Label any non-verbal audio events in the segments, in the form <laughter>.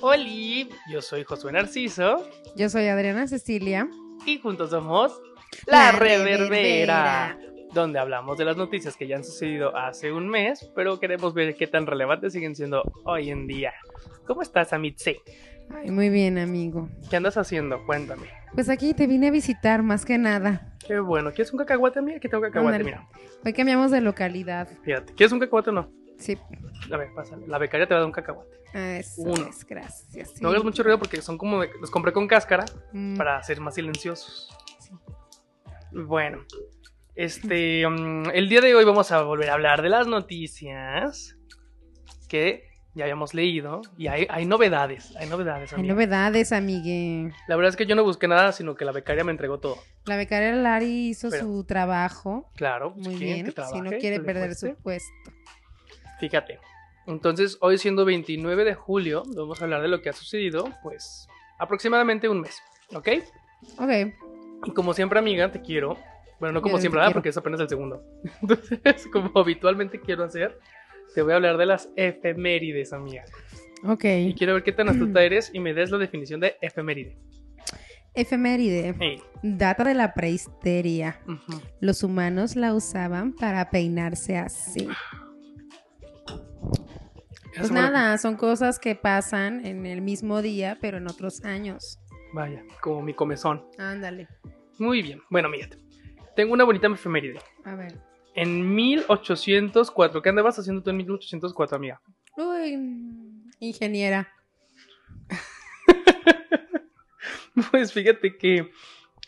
Oli, yo soy Josué Narciso Yo soy Adriana Cecilia. y juntos somos La, La Reverbera, Reverbera. Donde hablamos de las noticias que ya han sucedido hace un mes, pero queremos ver qué tan relevantes siguen siendo hoy en día. ¿Cómo estás, Amitse? Ay, muy bien, amigo. ¿Qué andas haciendo? Cuéntame. Pues aquí te vine a visitar más que nada. Qué bueno. ¿Quieres un cacahuate, amiga? Aquí tengo cacahuate, mira. Hoy cambiamos de localidad. Fíjate. ¿Quieres un cacahuate o no? Sí. A ver, pásale. La becaria te va a dar un cacahuate. Ah, Eso Uno. es, gracias. sí. No hagas mucho ruido porque son como de- los compré con cáscara Mm, para ser más silenciosos. Bueno, este, mm, el día de hoy vamos a volver a hablar de las noticias que ya habíamos leído y hay, hay novedades, hay novedades. Hay amiga. novedades, amigue. La verdad es que yo no busqué nada, sino que la becaria me entregó todo. La becaria Lari hizo Pero- su trabajo. Claro, pues, Muy ¿quién bien. Si no quiere perder su puesto. Fíjate. Entonces, hoy siendo 29 de julio, vamos a hablar de lo que ha sucedido, pues, aproximadamente un mes, ¿ok? Ok. Y como siempre, amiga, te quiero. Bueno, no como siempre, ¿verdad? porque es apenas el segundo. <laughs> Entonces, como habitualmente quiero hacer, te voy a hablar de las efemérides, amiga. Ok. Y quiero ver qué tan astuta <clears throat> eres y me des la definición de efeméride. Efeméride. Hey. Data de la prehisteria. Los humanos la usaban para peinarse así. Pues nada, son cosas que pasan en el mismo día, pero en otros años. Vaya, como mi comezón. Ándale. Muy bien. Bueno, mírate. Tengo una bonita efeméride. A ver. En 1804, ¿qué andabas haciendo tú en 1804, amiga? Uy, ingeniera. <laughs> Pues fíjate que,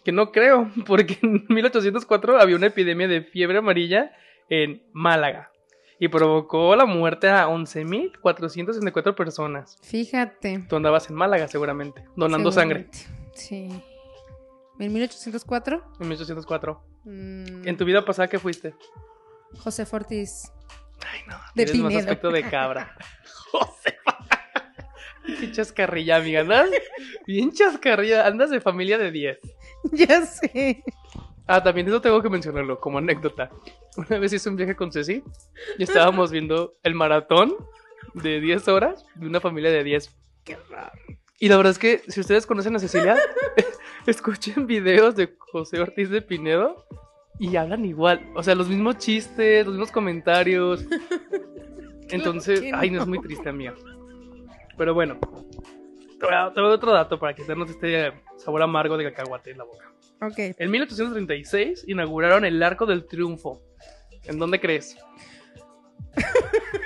que no creo, porque en 1804 había una epidemia de fiebre amarilla en Málaga y provocó la muerte a 11.464 personas. Fíjate. Tú andabas en Málaga seguramente, donando sangre. Sí. ¿En 1804? en 1804. Mm, ¿En tu vida pasada qué fuiste? José Fortis. Ay, no, De tienes más Pinedo. aspecto de cabra. <laughs> José. Qué chascarrilla, amiga. Andas bien chascarrilla. Andas de familia de 10. <laughs> ya sé. Ah, también eso tengo que mencionarlo como anécdota. Una vez hice un viaje con Ceci y estábamos viendo el maratón de 10 horas de una familia de 10. Qué raro. Y la verdad es que si ustedes conocen a Cecilia, <laughs> escuchen videos de José Ortiz de Pinedo y hablan igual. O sea, los mismos chistes, los mismos comentarios. <laughs> Entonces, que ay, no es no. muy triste, mía. Pero bueno, te voy a te doy otro dato para quitarnos este sabor amargo de cacahuate en la boca. Ok. En 1836 inauguraron el Arco del Triunfo. ¿En dónde crees? <laughs>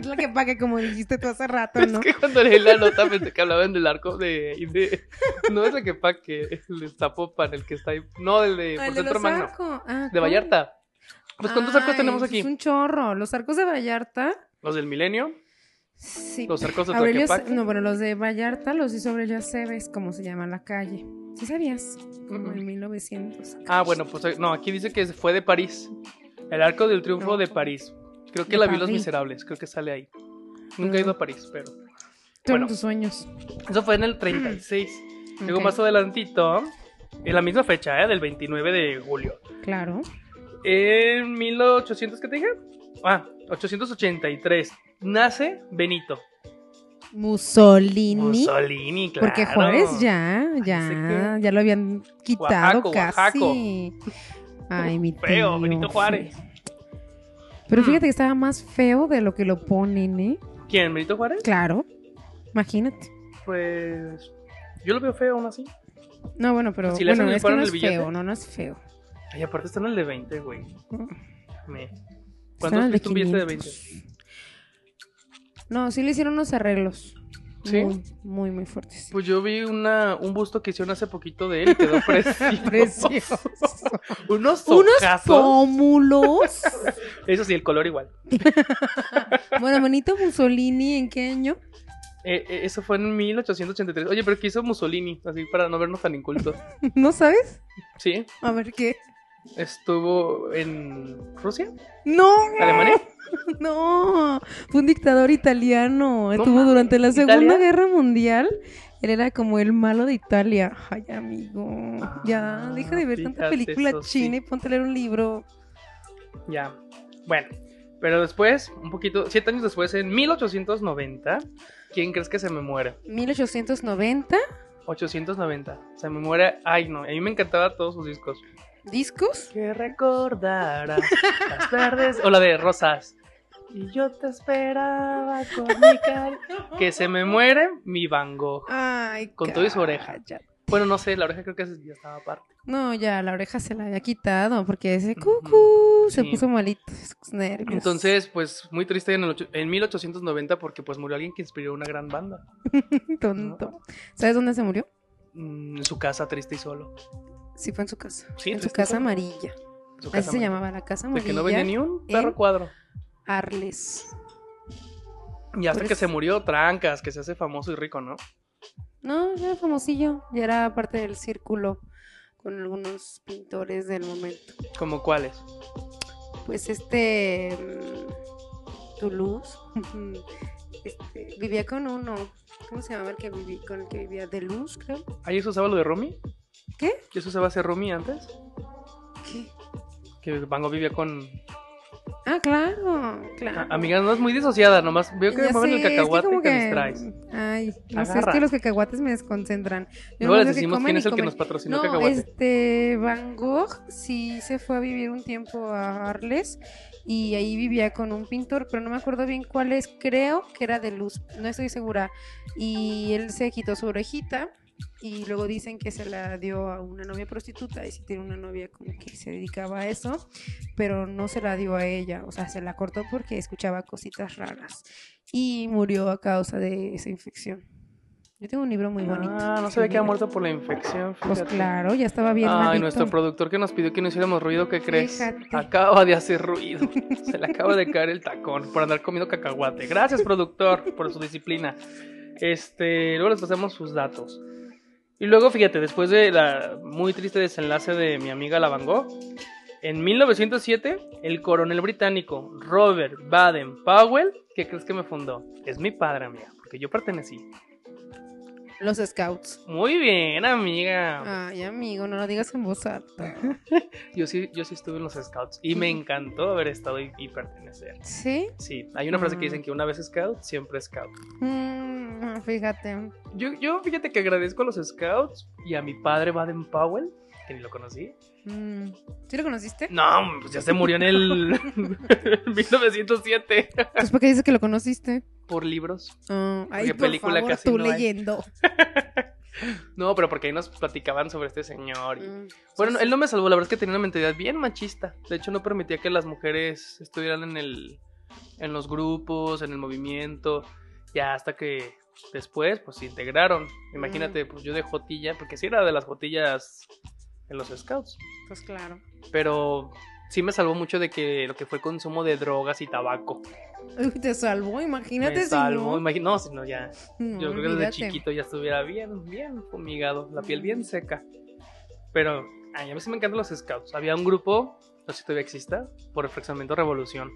Es la que pague, como dijiste tú hace rato, <laughs> ¿no? Es que cuando leí la nota pensé que hablaban del arco de, de- no es el que que el de Zapopan, el que está ahí, no el de Ah, por el de Centro Magno, arcos. Ah, de. Vallarta. Pues ¿cuántos arcos tenemos aquí? Es un chorro. Los arcos de Vallarta. Los del Milenio, Sí. los arcos de Aurelio, no, bueno, los de Vallarta los hizo Aurelio Aceves, como se llama la calle. ¿Sí sabías? Como Ujú. en 1900. Ah, bueno, pues no, aquí dice que fue de París. El Arco del Triunfo No. de París. Creo que De la vi Los París. Miserables, creo que sale ahí. Nunca he ido a París, pero bueno. tus sueños. eso fue en el 36. Luego Ok, más adelantito, en la misma fecha, ¿eh? del 29 de julio. Claro. En 1800, ¿qué te dije? Ah, 883. Nace Benito. Mussolini. Mussolini, claro. Porque Juárez ya, ya, ya lo habían quitado Oaxaco, casi. <laughs> Ay, mi tío. Feo, Benito Juárez. Pero Mm. fíjate que estaba más feo de lo que lo ponen, ¿eh? ¿Quién? ¿Benito Juárez? Claro. Imagínate. Pues. Yo lo veo feo aún así. No, bueno, pero Si le hacen bueno, el es que paro no en es billete. feo, no, no es feo. Ay, aparte está en el de 20, güey. Me. Está ¿Cuántos en el de viste un billete de 20? 500. No, sí le hicieron unos arreglos. ¿Sí? Muy, muy, muy fuertes. Pues yo vi una, un busto que hicieron hace poquito de él y quedó precioso. <laughs> Precioso. <laughs> Unos Unos pómulos. <laughs> Eso sí, el color igual. bueno, Benito Mussolini, ¿en qué año? Eh, eh, eso fue en 1883. Oye, pero ¿qué hizo Mussolini? Así para no vernos tan incultos. ¿No sabes? Sí, A ver qué. estuvo en Rusia, No. Alemania. <laughs> No, fue un dictador italiano. Estuvo durante la ¿Italia? Segunda Guerra Mundial. Él era como el malo de Italia. Ay, amigo. ya, Ah, deja de ver tanta película eso sí. china y ponte a leer un libro. Ya. Bueno, pero después, un poquito, siete años después, en 1890, ¿quién crees que se me muere? 1890. 890. Se me muere. Ay, no. A mí me encantaban todos sus discos. ¿Discos? Que recordara <laughs> las tardes. O la de Rosas. Y yo te esperaba con mi cari- Que se me muere mi Van Gogh. Ay, Con todo y su oreja. cállate. Bueno, no sé, la oreja creo que ya estaba aparte. No, ya la oreja se la había quitado porque ese cucú se sí. puso malito. nervios. Entonces, pues muy triste en, el ocho- en 1890 porque pues murió alguien que inspiró una gran banda. <laughs> Tonto. ¿Sabes dónde se murió? Mm, En su casa, triste y solo. Sí, fue en su casa. Sí, en su casa amarilla. Su Así casa, se man. llamaba la casa De amarilla. que no venía ni un perro en- cuadro. Arles. Y hasta que se murió, trancas, que se hace famoso y rico, ¿no? No, ya era famosillo. Ya era parte del círculo con algunos pintores del momento. ¿Como cuáles? Pues este. mm, Toulouse. <laughs> este, vivía con uno. ¿Cómo se llamaba el que viví, con el que vivía? De Luz, creo. ¿Ahí se usaba lo de Rumi? ¿Qué? ¿Que eso usaba hacer Rumi antes? ¿Qué? Que Van Gogh vivía con... Ah, claro, claro. Ah, amiga, no es muy disociada, nomás veo que Ya mueven el es que cacahuate te que- distraes. Ay, no sé, es que los cacahuates me desconcentran. Luego les que decimos quién es el que nos patrocinó el No, cacahuate. este Van Gogh sí se fue a vivir un tiempo a Arles y ahí vivía con un pintor, pero no me acuerdo bien cuál es, creo que era de luz, no estoy segura. Y él se quitó su orejita y luego dicen que se la dio a una novia prostituta y si tiene una novia como que se dedicaba a eso, pero no se la dio a ella, o sea, se la cortó porque escuchaba cositas raras y murió a causa de esa infección. Yo tengo un libro muy bonito. Ah, no sabía que había muerto por la infección. Pues fíjate. claro, ya estaba bien Ay, malito. nuestro productor que nos pidió que no hiciéramos ruido, ¿qué crees? Fíjate. Acaba de hacer ruido. Se le acaba de caer el tacón por andar comiendo cacahuate. Gracias, productor, por su disciplina. Este, luego les pasamos sus datos. Y luego, fíjate, después de la muy triste desenlace de mi amiga la en 1907, el coronel británico Robert Baden Powell, ¿qué crees que me fundó? Es mi padre, amiga, porque yo pertenecí. Los scouts. Muy bien, amiga. Ay, amigo, no lo digas en voz alta. <laughs> Yo sí, yo sí estuve en los scouts y me encantó haber estado y, y pertenecer. ¿Sí? Sí, hay una frase que Mm. dicen que una vez scout, siempre scout. Mm, fíjate. Yo, yo fíjate que agradezco a los scouts y a mi padre Baden Powell, que ni lo conocí. Mm, ¿Sí lo conociste? No, pues ya se murió en el 1907 Pues porque dices que lo conociste. por libros. Ah, ay, Porque por película favor, casi tú no hay. leyendo. <laughs> No, pero porque ahí nos platicaban sobre este señor. y- Mm, Bueno, sí, él no me salvó, la verdad es que tenía una mentalidad bien machista. De hecho, no permitía que las mujeres estuvieran en el en los grupos, en el movimiento, ya hasta que después pues se integraron. Imagínate, pues yo de jotilla, porque sí era de las jotillas en los scouts, Pues claro. pero sí me salvó mucho de que lo que fue consumo de drogas y tabaco. Te salvó, imagínate me si salvó, no. imagi- no, si no ya, No, yo creo que desde chiquito ya estuviera bien, bien fumigado, la piel bien seca. Pero ay, a mí sí me encantan los scouts. Había un grupo, no sé si todavía exista, por el Fraccionamiento Revolución.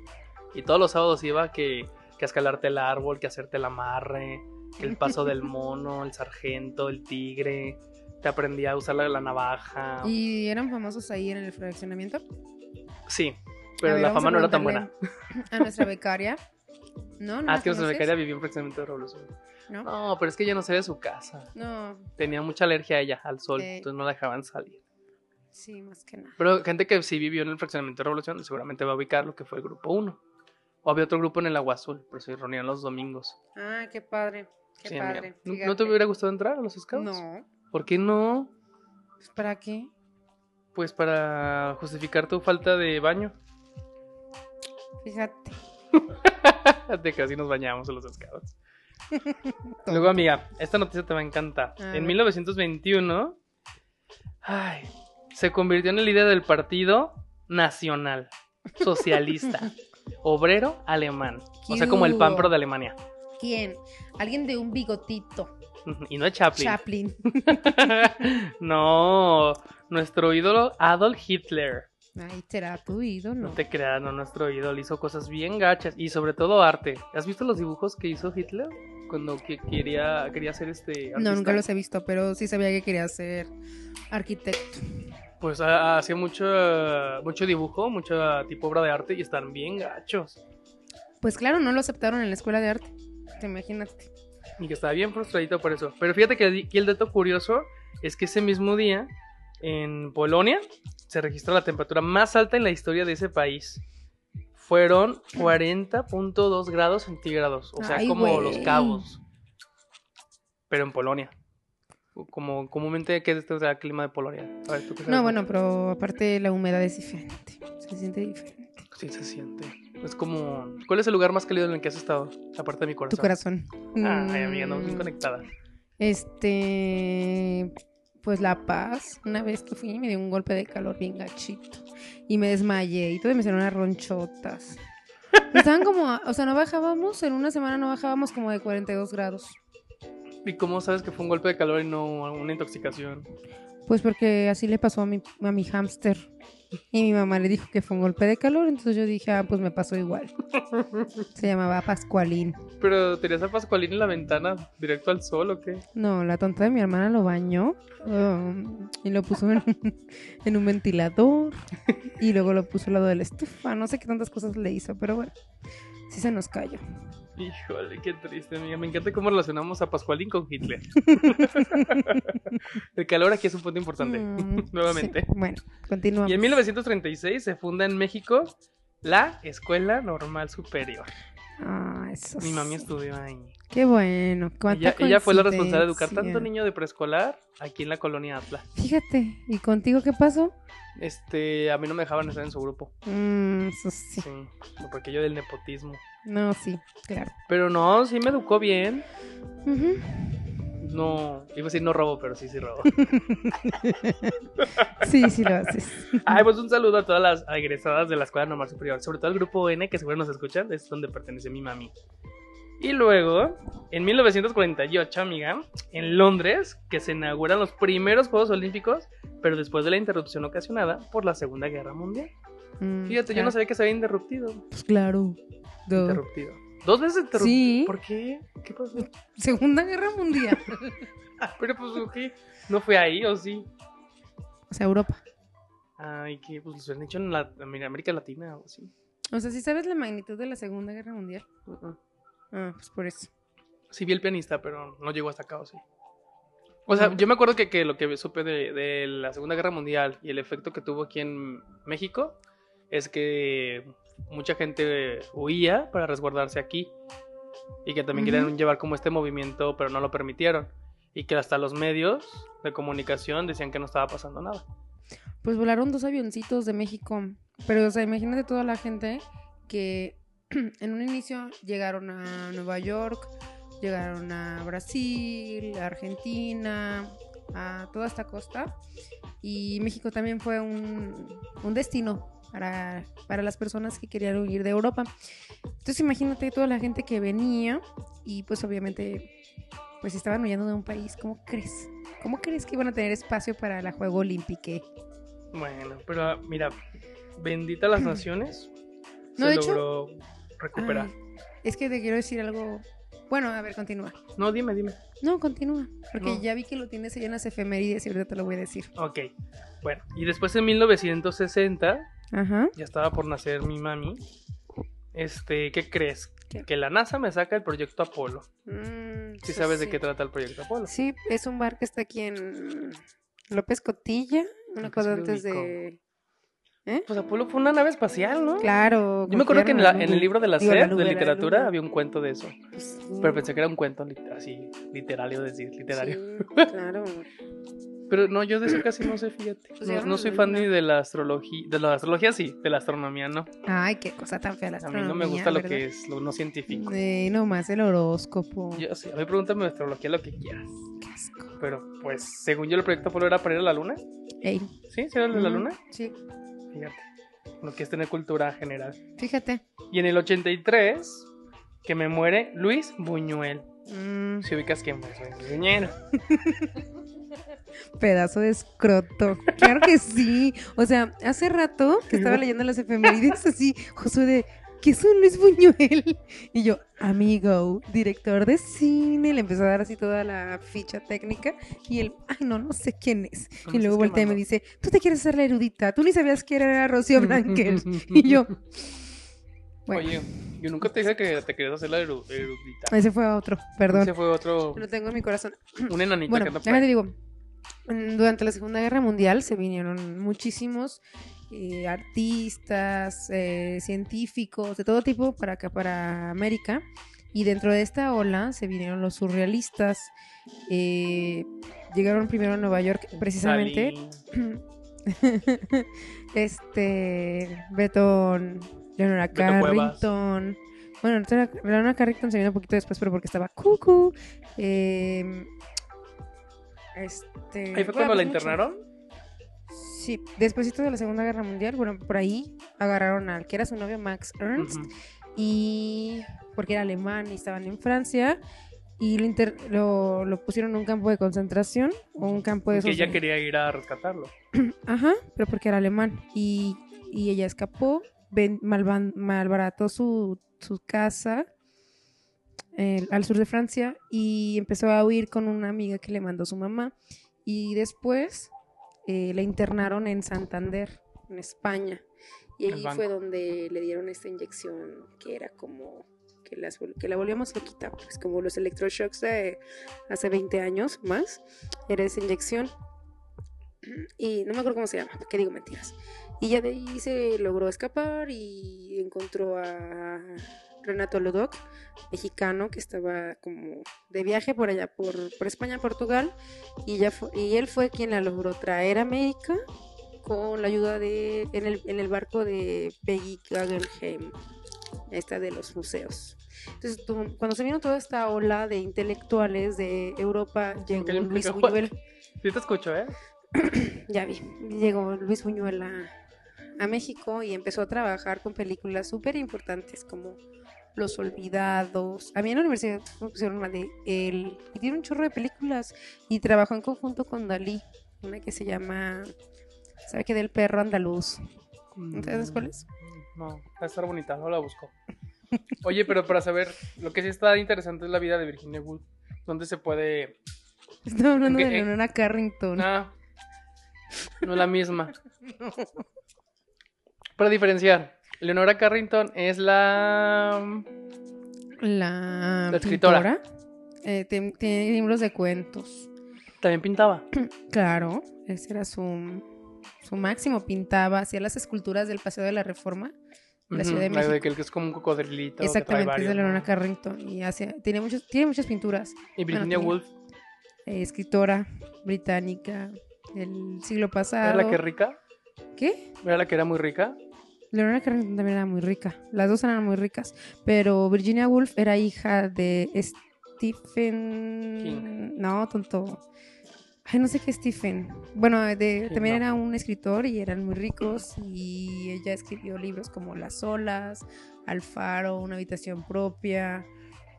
Y todos los sábados iba que, que a escalarte el árbol, que a hacerte el amarre, el paso del <laughs> mono, el sargento, el tigre. Te aprendía a usar la, la navaja. ¿Y eran famosos ahí en el fraccionamiento? Sí, pero ver, la fama no era tan buena. A nuestra becaria. No, no. Ah, que nuestra becaria vivía en Fraccionamiento Revolución. ¿No? No, pero es que ella no salía de su casa. No, Tenía mucha alergia a ella, al sol, entonces no la dejaban salir. sí, más que nada. Pero gente que sí vivió en el fraccionamiento de Revolución seguramente va a ubicar lo que fue el grupo 1. O había otro grupo en el Agua Azul, pero se reunían los domingos. Ah, qué padre. Qué Sí, padre. ¿No- ¿No, te hubiera gustado entrar a los scouts? No. ¿Por qué no? Pues, ¿Para qué? Pues para justificar tu falta de baño. Fíjate. <laughs> de que así nos bañamos en los scouts. <laughs> Luego, amiga, esta noticia te va a encantar. En ver. 1921, ay, se convirtió en el líder del partido nacional socialista <laughs> obrero alemán. O sea, como el PAN, pero de Alemania. ¿Quién? Alguien de un bigotito. <laughs> Y no es Chaplin. Chaplin. <laughs> no, nuestro ídolo Adolf Hitler. Ahí será tu ídolo. No te creas, no, nuestro ídolo hizo cosas bien gachas y sobre todo arte. ¿Has visto los dibujos que hizo Hitler cuando que quería, quería ser este No, artista? nunca los he visto, pero sí sabía que quería ser arquitecto. Pues ha- hacía mucho, mucho dibujo, mucha tipo obra de arte y están bien gachos. Pues claro, no lo aceptaron en la escuela de arte. Te imagínate. Y que estaba bien frustradito por eso. Pero fíjate que aquí el dato curioso es que ese mismo día en Polonia se registra la temperatura más alta en la historia de ese país. Fueron 40.2 grados centígrados, o sea, Ay, como los cabos. Pero en Polonia. Como comúnmente, ¿qué es este o sea, clima de Polonia? A ver, ¿tú qué sabes? No, bueno, pero aparte la humedad es diferente. Se siente diferente. Sí se siente. Es como... ¿Cuál es el lugar más cálido en el que has estado? Aparte de mi corazón. Tu corazón. Ay, amiga, no, bien Mm, conectada. Este, pues La Paz, una vez que fui me dio un golpe de calor bien gachito y me desmayé y todo me salieron unas ronchotas. <laughs> Estaban como, o sea, no bajábamos, en una semana no bajábamos como de 42 grados. ¿Y cómo sabes que fue un golpe de calor y no una intoxicación? Pues porque así le pasó a mi, a mi hámster. Y mi mamá le dijo que fue un golpe de calor, entonces yo dije, ah, pues me pasó igual. <laughs> Se llamaba Pascualín. Pero tenías a Pascualín en la ventana, directo al sol o qué? No, la tonta de mi hermana lo bañó um, y lo puso en un, <laughs> en un ventilador y luego lo puso al lado de la estufa. No sé qué tantas cosas le hizo, pero bueno, sí se nos cayó. Híjole, qué triste, amiga. Me encanta cómo relacionamos a Pascualín con Hitler. <laughs> El calor aquí es un punto importante. Mm, <laughs> Nuevamente. sí. Bueno, continuamos. Y en 1936 se funda en México la Escuela Normal Superior. Ah, eso Mi mami sí. estudió ahí. Qué bueno. Ella, ella fue la responsable de educar tanto niño de preescolar aquí en la colonia Atla. Fíjate, ¿y contigo qué pasó? Este, a mí no me dejaban estar en su grupo. Mm, eso sí. Sí, porque yo del nepotismo. No, sí, claro. Pero no, sí me educó bien. No, iba a decir no robo, pero sí, sí robo. <laughs> Sí, sí lo haces. Ay, pues un saludo a todas las egresadas de la Escuela Normal Superior, sobre todo al grupo N, que seguro nos escuchan, es donde pertenece mi mami. Y luego, en 1948, amiga, en Londres, que se inauguran los primeros Juegos Olímpicos, pero después de la interrupción ocasionada por la Segunda Guerra Mundial. Mm, Fíjate, yo no sabía que se había interrumpido. Pues claro. Do- Interrumpido. ¿Dos veces interrumpido? Sí. ¿Por qué? ¿Qué pasó? Segunda Guerra Mundial. <laughs> Pero pues, ¿qué? ¿No fue ahí o sí? O sea, Europa. Ay, que pues lo han hecho en la en América Latina o así. O sea, ¿sí sabes la magnitud de la Segunda Guerra Mundial? Ah, pues por eso. Sí vi el pianista, pero no llegó hasta acá, ¿o sí? O sea, yo me acuerdo que, que lo que supe de, de la Segunda Guerra Mundial y el efecto que tuvo aquí en México es que mucha gente huía para resguardarse aquí y que también querían llevar como este movimiento, pero no lo permitieron. Y que hasta los medios de comunicación decían que no estaba pasando nada. Pues volaron dos avioncitos de México. Pero, o sea, imagínate toda la gente que <clears throat> en un inicio llegaron a Nueva York, llegaron a Brasil, a Argentina, a toda esta costa. Y México también fue un, un destino para, para las personas que querían huir de Europa. Entonces imagínate toda la gente que venía y pues obviamente pues estaban huyendo de un país. ¿Cómo crees? ¿Cómo crees que iban a tener espacio para la Juego Olímpico? Bueno, pero mira, bendita las naciones, No, se de hecho- logró recuperar. Ay, es que te quiero decir algo. Bueno, a ver, continúa. No, dime, dime. No, continúa. Porque No. ya vi que lo tienes ahí en las efemérides y ahorita te lo voy a decir. Ok, bueno, y después en 1960 Ajá. ya estaba por nacer mi mami. Este, ¿qué crees? ¿Qué? Que la NASA me saca el proyecto Apolo. Mm, Si eso sabes de sí. qué trata el proyecto Apolo. Sí, es un bar que está aquí en López Cotilla, una cosa sí antes de. Pues Apolo fue una nave espacial, ¿no? Claro. Yo me acuerdo que en, la- en el libro de la Digo, SED de literatura había un cuento de eso. Pues, Pero pensé que era un cuento así, literario, decir, literario. Sí, <laughs> claro. Pero no, yo de eso casi no sé, fíjate. Pues No, soy fan ni de la astrología, de la astrología sí, de la astronomía no. Ay, qué cosa tan fea la A mí astronomía. no me gusta lo que es lo no científico. Eh, nomás el horóscopo. Yo sí, a mí pregúntame de astrología lo que quieras. Qué asco. Pero pues, según yo, el proyecto Apolo era para ir a la luna. Ey. ¿Sí? ¿Sí era el de la luna? Sí, Fíjate. Lo que es tener cultura general. fíjate. Y en el 83, que me muere Luis Buñuel. Mm, Si ubicas quién fue, soy Buñuel. <laughs> Pedazo de escroto. Claro que sí. O sea, hace rato que estaba leyendo las efemérides así, Josué de, ¿qué es un Luis Buñuel? Y yo, amigo, director de cine, le empezó a dar así toda la ficha técnica y él, ay, no, no sé quién es. ¿Cómo Y luego voltea y me dice, tú te quieres hacer la erudita, tú ni sabías que era Rocío <laughs> Blanquer. Y yo, bueno, Oye, yo nunca te dije que te querías hacer la eru- erudita. ese fue otro, perdón. Ese fue otro, Lo tengo en mi corazón. <clears throat> un enanito Bueno, que déjate ahí. digo, durante la Segunda Guerra Mundial se vinieron muchísimos eh, artistas, eh, científicos, de todo tipo para acá, para América. Y dentro de esta ola se vinieron los surrealistas. eh, llegaron primero a Nueva York, precisamente. <laughs> Este, Beton, Leonora Beto Cuevas. Carrington. Bueno, Leonora Carrington se vino un poquito después, pero porque estaba cucu. Eh, este, Ahí fue cuando la pues mucho. internaron. Sí, después de la Segunda Guerra Mundial, bueno, por ahí agarraron al que era su novio Max Ernst y porque era alemán y estaban en Francia y lo, inter- lo, lo pusieron en un campo de concentración o un campo de Que ella quería ir a rescatarlo. <clears throat> Ajá, pero porque era alemán. Y, y ella escapó, ven- malvan- malbarató su, su casa eh, al sur de Francia y empezó a huir con una amiga que le mandó su mamá. Y después eh, la internaron en Santander, en España. Y allí fue donde le dieron esta inyección que era como que, las, que la volvíamos loquita, pues como los electroshocks de hace 20 años más, era esa inyección y no me acuerdo cómo se llama, que digo mentiras. Y ya de ahí se logró escapar y encontró a Renato Ludoc, mexicano, que estaba como de viaje por allá, por, por España, Portugal, y, fue- y él fue quien la logró traer a América con la ayuda de, en el, en el barco de Peggy Guggenheim, esta de los museos. Entonces, cuando se vino toda esta ola de intelectuales de Europa, llegó Luis. Buñuel. <laughs> Sí te escucho, ¿eh? <clears throat> Ya vi, llegó Luis Buñuel a, a México y empezó a trabajar con películas súper importantes como Los Olvidados. A mí en la universidad me pusieron una de él y tiene un chorro de películas y trabajó en conjunto con Dalí, una que se llama, ¿sabe qué? Del perro andaluz. ¿Sabes cuál es? Mm, No, va a estar bonita, no la busco. <laughs> Oye, pero para saber, lo que sí está interesante es la vida de Virginia Woolf. ¿Dónde se puede...? Estaba hablando ¿En de en- Leonora Carrington. Ah, no es la misma. <laughs> Para diferenciar, Leonora Carrington es la... La, La escritora. eh, tiene libros de cuentos. También pintaba. <clears throat> Claro, ese era su, su máximo. Pintaba, hacía las esculturas del Paseo de la Reforma, la Ciudad de México. de que el que es como un cocodrilito. Exactamente, es de Leonora ¿no? Carrington. Y hacía, tiene, muchos, tiene muchas pinturas. Y Virginia tenía- Woolf Eh, escritora británica del siglo pasado. era la que rica. ¿Qué? Era la que era muy rica. Leonora Carrington también era muy rica. Las dos eran muy ricas. Pero Virginia Woolf era hija de Stephen. King. No, tonto. Ay, no sé qué Stephen. Bueno, de- también no. era un escritor y eran muy ricos. Y ella escribió libros como Las olas, Alfaro, Una habitación propia.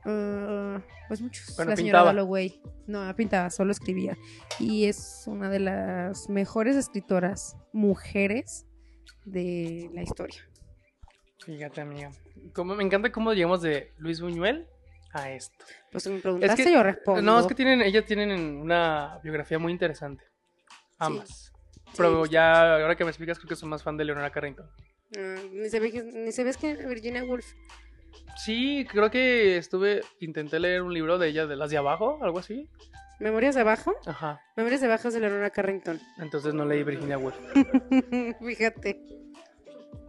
eh, pues muchos. Pero la señora pintaba. Dalloway. No pintaba, solo escribía. Y es una de las mejores escritoras mujeres de la historia. Fíjate, amiga. Como, me encanta cómo llegamos de Luis Buñuel a esto. Pues me preguntaste, Es que- yo respondo. No, es que tienen, ellas tienen una biografía muy interesante. Ambas. Pero Sí. ya, ahora que me explicas, creo que soy más fan de Leonora Carrington. Ah, ni, se ve que, Virginia Woolf. Sí, creo que estuve, intenté leer un libro de ella, de las de abajo, algo así. Memorias de abajo. Ajá. Memorias de abajo es de Leonora Carrington. Entonces no leí Virginia Woolf. <laughs> Fíjate.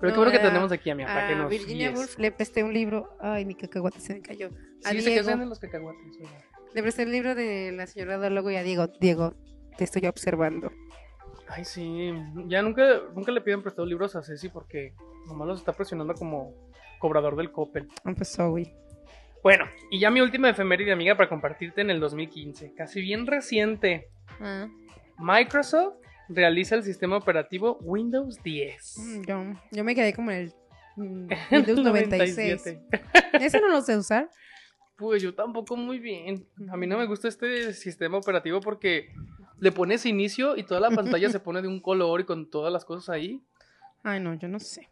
Pero No, qué bueno que tenemos aquí, que A nos Virginia guíes. Woolf le presté un libro. Ay, mi cacahuate se me cayó. A Sí, se Diego. en los cacahuates. oiga. Le presté el libro de la señora Dólogo y a Diego. Diego, te estoy observando. Ay, sí. Ya nunca, nunca le piden prestados libros a Ceci porque nomás los está presionando como cobrador del Coppel. Empezó, güey. Bueno, y ya mi última efeméride, amiga, para compartirte en el 2015. Casi bien reciente. Ah, Microsoft realiza el sistema operativo Windows 10. mm, yo, yo me quedé como en el mm, <laughs> Windows 96. 97. Ese no lo sé usar. Pues yo tampoco muy bien. A mí no me gusta este sistema operativo porque le pones inicio y toda la pantalla se pone de un color y con todas las cosas ahí. Ay, no, yo no sé.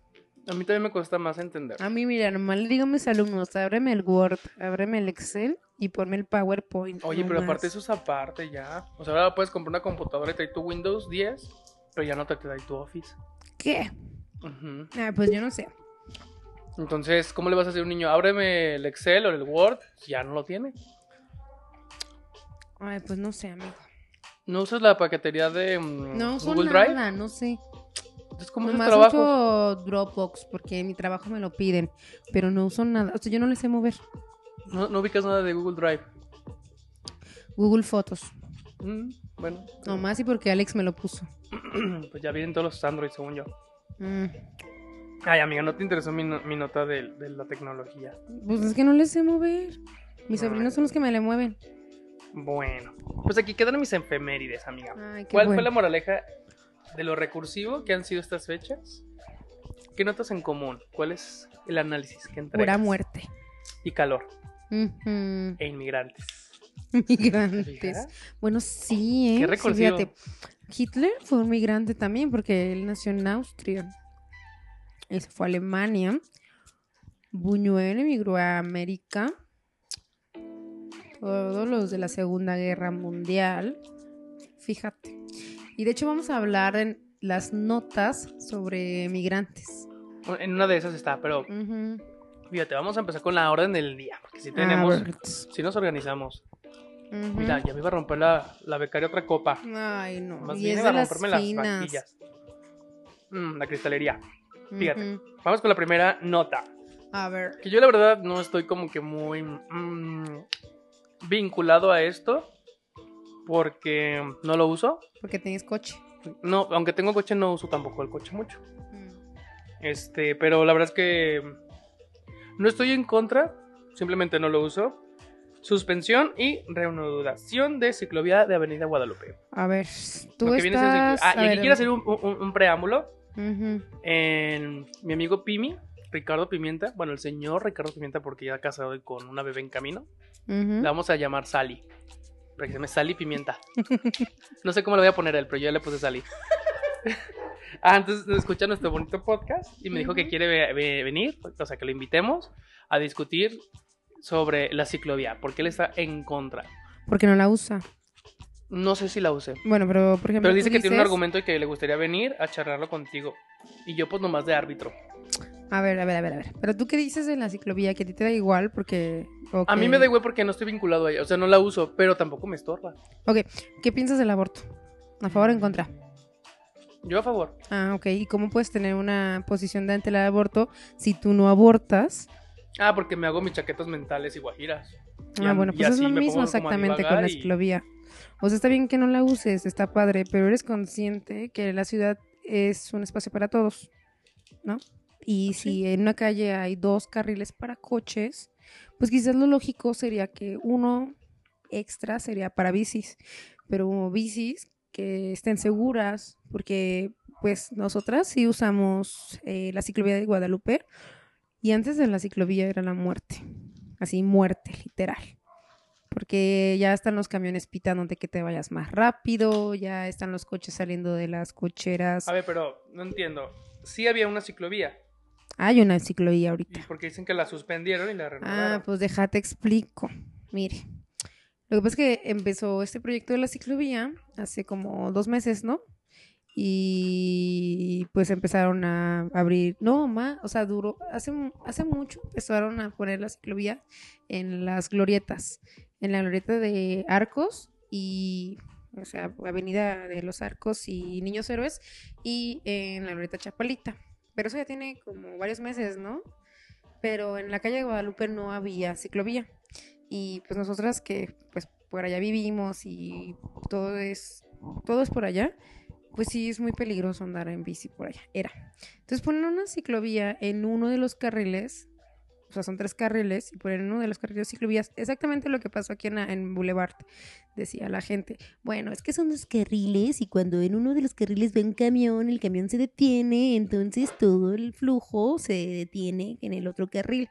A mí también me cuesta más entender. A mí, mira, nomás le digo a mis alumnos, ábreme el Word, ábreme el Excel y ponme el PowerPoint. Oye, pero aparte eso es aparte ya. O sea, ahora puedes comprar una computadora y trae tu Windows 10, pero ya no te trae tu Office. ¿Qué? Ujú. Ah, pues yo no sé. Entonces, ¿cómo le vas a decir a un niño? Ábreme el Excel o el Word. Ya no lo tiene. Ay, pues no sé, amigo. ¿No usas la paquetería de mm, No Google Drive? nada, no sé. Entonces, ¿cómo es el Nomás trabajo? uso Dropbox porque en mi trabajo me lo piden, pero no uso nada. O sea, yo no le sé mover. No, no ubicas nada de Google Drive. Google Fotos. Mm, bueno, Nomás y porque Alex me lo puso. <clears throat> pues ya vienen todos los Android, según yo. Mm, Ay, amiga, ¿no te interesó mi, no- mi nota de, de la tecnología? Pues es que no le sé mover. Mis sobrinos son los que me le mueven. Bueno, pues aquí quedan mis efemérides, amiga. Ay, qué ¿Cuál fue la moraleja de lo recursivo que han sido estas fechas? ¿Qué notas en común? ¿Cuál es el análisis que entregas? Pura muerte. Y calor. E inmigrantes. Migrantes. Bueno, sí, ¿eh? Qué Sí, fíjate. Hitler fue un migrante también porque él nació en Austria. Y se fue a Alemania. Buñuel emigró a América. Todos los de la Segunda Guerra Mundial. Fíjate. Y de hecho vamos a hablar en las notas sobre migrantes. En una de esas está, pero fíjate, vamos a empezar con la orden del día. Porque si A tenemos, si nos organizamos. Mira, ya me iba a romper la, la becaria otra copa. Ay, no. Más bien es iba a las romperme las vaquillas. Mm, la cristalería. fíjate. Vamos con la primera nota. A ver. Que yo la verdad no estoy como que muy mm, vinculado a esto. Porque no lo uso. Porque tienes coche. No, aunque tengo coche, no uso tampoco el coche mucho. Mm. Este, pero la verdad es que no estoy en contra, simplemente no lo uso. Suspensión y reanudación de ciclovía de Avenida Guadalupe. A ver, tú Lo que viene siendo ciclo- estás... Ah, a y aquí ver, quiero hacer un, un- un preámbulo. En mi amigo Pimi, Ricardo Pimienta, bueno, el señor Ricardo Pimienta, porque ya casado y con una bebé en camino, la vamos a llamar Sally. Para que se llame Sally Pimienta. No sé cómo le voy a poner él, pero yo ya le puse Sally. <laughs> ah, entonces escucha nuestro bonito podcast y me dijo que quiere ve- ve- venir, o sea, que lo invitemos a discutir sobre la ciclovía, porque él está en contra. Porque no la usa. No sé si la use, Bueno, pero por ejemplo. pero dice que tiene un argumento y que le gustaría venir a charlarlo contigo. Y yo pues nomás de árbitro. A ver, a ver, a ver, a ver. Pero tú qué dices de la ciclovía, que a ti te da igual porque. A mí me da igual porque no estoy vinculado a ella, o sea, no la uso, pero tampoco me estorba. Ok, ¿qué piensas del aborto? ¿A favor o en contra? Yo a favor. Ah, ok. ¿Y cómo puedes tener una posición de ante el aborto si tú no abortas? Ah, porque me hago mis chaquetas mentales y guajiras. Y Ah, bueno, pues es lo mismo exactamente con la y- ciclovía. O sea, está bien que no la uses, está padre, pero eres consciente que la ciudad es un espacio para todos, ¿no? Y si en una calle hay dos carriles para coches, pues quizás lo lógico sería que uno extra sería para bicis, pero bicis que estén seguras, porque pues nosotras sí usamos eh, la ciclovía de Guadalupe y antes de la ciclovía era la muerte, así muerte, literal. Porque ya están los camiones pitándote que te vayas más rápido, ya están los coches saliendo de las cocheras. A ver, pero no entiendo. Sí había una ciclovía. Hay una ciclovía Y ahorita. porque dicen que la suspendieron y la renovaron. Ah, pues déjate explico. Mire, lo que pasa es que empezó este proyecto de la ciclovía hace como dos meses, ¿no? Y pues empezaron a abrir, no, más, o sea, duró, hace, hace mucho empezaron a poner la ciclovía en las glorietas, en la glorieta de Arcos y, o sea, Avenida de los Arcos y Niños Héroes y en la glorieta Chapalita. Pero eso ya tiene como varios meses, ¿no? pero en la calle Guadalupe no había ciclovía. Y pues nosotras que pues por allá vivimos y todo es todo es por allá, pues sí es muy peligroso andar en bici por allá. Era. Entonces ponen una ciclovía en uno de los carriles, o sea, son tres carriles, y ponen en uno de los carriles ciclovías, exactamente lo que pasó aquí en, en Boulevard, decía la gente. Bueno, es que son dos carriles y cuando en uno de los carriles ve un camión, el camión se detiene, entonces todo el flujo se detiene en el otro carril.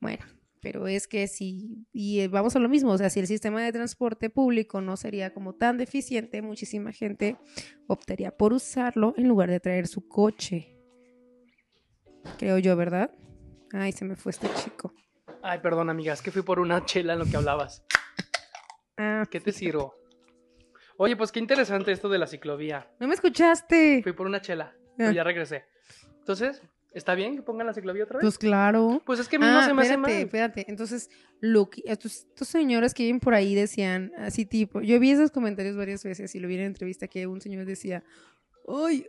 Bueno, pero es que si, y eh, vamos a lo mismo, o sea, si el sistema de transporte público no sería como tan deficiente, muchísima gente optaría por usarlo en lugar de traer su coche. Creo yo, ¿verdad? Ay, se me fue este chico. Ay, perdón, amiga, es que fui por una chela en lo que hablabas. Ah, ¿Qué te sirvo? Oye, pues qué interesante esto de la ciclovía. no me escuchaste. Fui por una chela, pero Ah. ya regresé. Entonces, ¿está bien que pongan la ciclovía otra vez? Pues claro. Pues es que a mí no Ah, se me hace mal. espérate. Entonces, lo que, estos, estos señores que viven por ahí decían así tipo, yo vi esos comentarios varias veces y lo vi en entrevista que un señor decía, ay,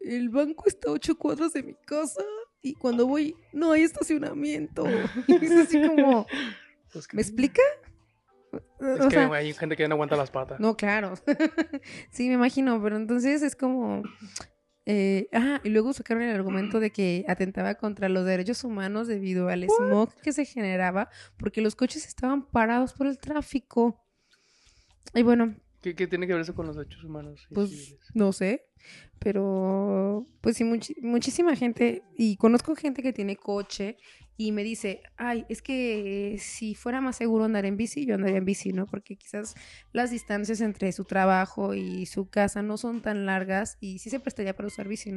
el banco está a ocho cuadras de mi casa y cuando voy no hay estacionamiento. <laughs> Y es así como, Pues que- ¿me explica? Es O que sea, hay gente que no aguanta las patas. no, claro. <laughs> sí, me imagino, pero entonces es como... eh, ah, y luego sacaron el argumento de que atentaba contra los derechos humanos debido al smog que se generaba porque los coches estaban parados por el tráfico. Y bueno, ¿Qué, qué tiene que ver eso con los derechos humanos? pues civiles? no sé, pero pues sí, muchi- muchísima gente, y conozco gente que tiene coche y me dice, ay, es que si fuera más seguro andar en bici, yo andaría en bici, ¿no? Porque quizás las distancias entre su trabajo y su casa no son tan largas y sí se prestaría para usar bici, ¿sí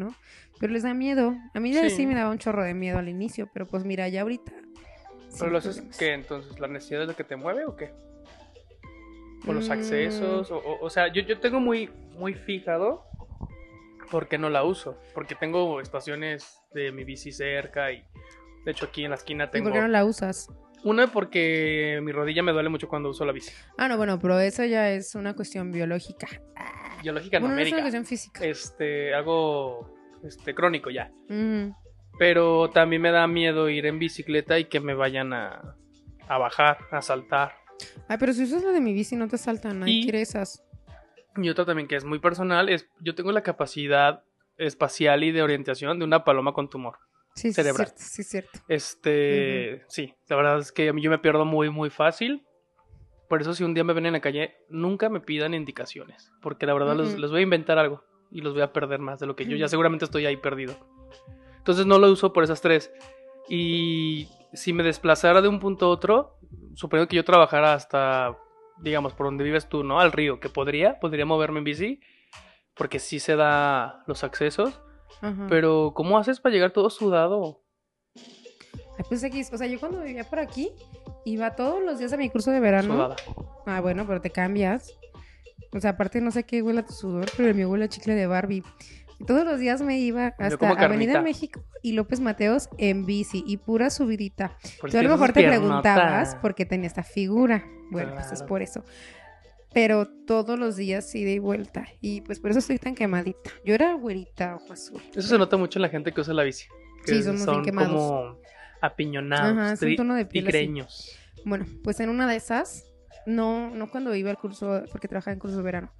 Pero les da miedo. A mí ya Sí. sí me daba un chorro de miedo al inicio, pero pues mira, ya ahorita... ¿Pero lo haces qué entonces? ¿La necesidad es lo que te mueve o qué? ¿O los Mm. accesos? O, o- o sea, yo, yo tengo muy, muy fijado por qué no la uso. Porque tengo estaciones de mi bici cerca y de hecho aquí en la esquina ¿Y tengo... por qué no la usas? Una porque mi rodilla me duele mucho cuando uso la bici. Ah, no, bueno, pero eso ya es una cuestión biológica. Biológica Bueno, no es una cuestión física. Este, algo este, crónico ya. Ujú. Pero también me da miedo ir en bicicleta y que me vayan a, a bajar, a saltar. Ay, pero si usas la de mi bici no te saltan, nadie Y- quiere esas. Y otra también que es muy personal es yo tengo la capacidad espacial y de orientación de una paloma con tumor. Sí, sí, cerebral. cierto, sí, cierto. Este, sí, la verdad es que a mí yo me pierdo muy muy fácil. Por eso si un día me ven en la calle, nunca me pidan indicaciones, porque la verdad les, Ujú. les voy a inventar algo y los voy a perder más de lo que yo ya seguramente estoy ahí perdido. Entonces no lo uso por esas tres. Y si me desplazara de un punto a otro, suponiendo que yo trabajara hasta, digamos, por donde vives tú, ¿no? Al río, que podría, podría moverme en bici, porque sí se da los accesos. Ajá. Pero ¿cómo haces para llegar todo sudado? Ay, pues aquí, o sea, yo cuando vivía por aquí, iba todos los días a mi curso de verano. Sudada. Ah, bueno, pero te cambias. O sea, aparte no sé qué huele a tu sudor, pero el mío huele a chicle de Barbie. Todos los días me iba hasta Avenida. México y López Mateos en bici y pura subidita. Tú a lo mejor te piernota. preguntabas por qué tenía esta figura. Bueno, pues es por eso. Pero todos los días ida y vuelta. Y pues por eso estoy tan quemadita. Yo era güerita, ojo azul. Eso se nota mucho en la gente que usa la bici. Que Sí, somos bien son quemados. como apiñonados, Ajá, es un tri- tono de piel así. Bueno, pues en una de esas, no, no cuando iba al curso, porque trabajaba en curso de verano.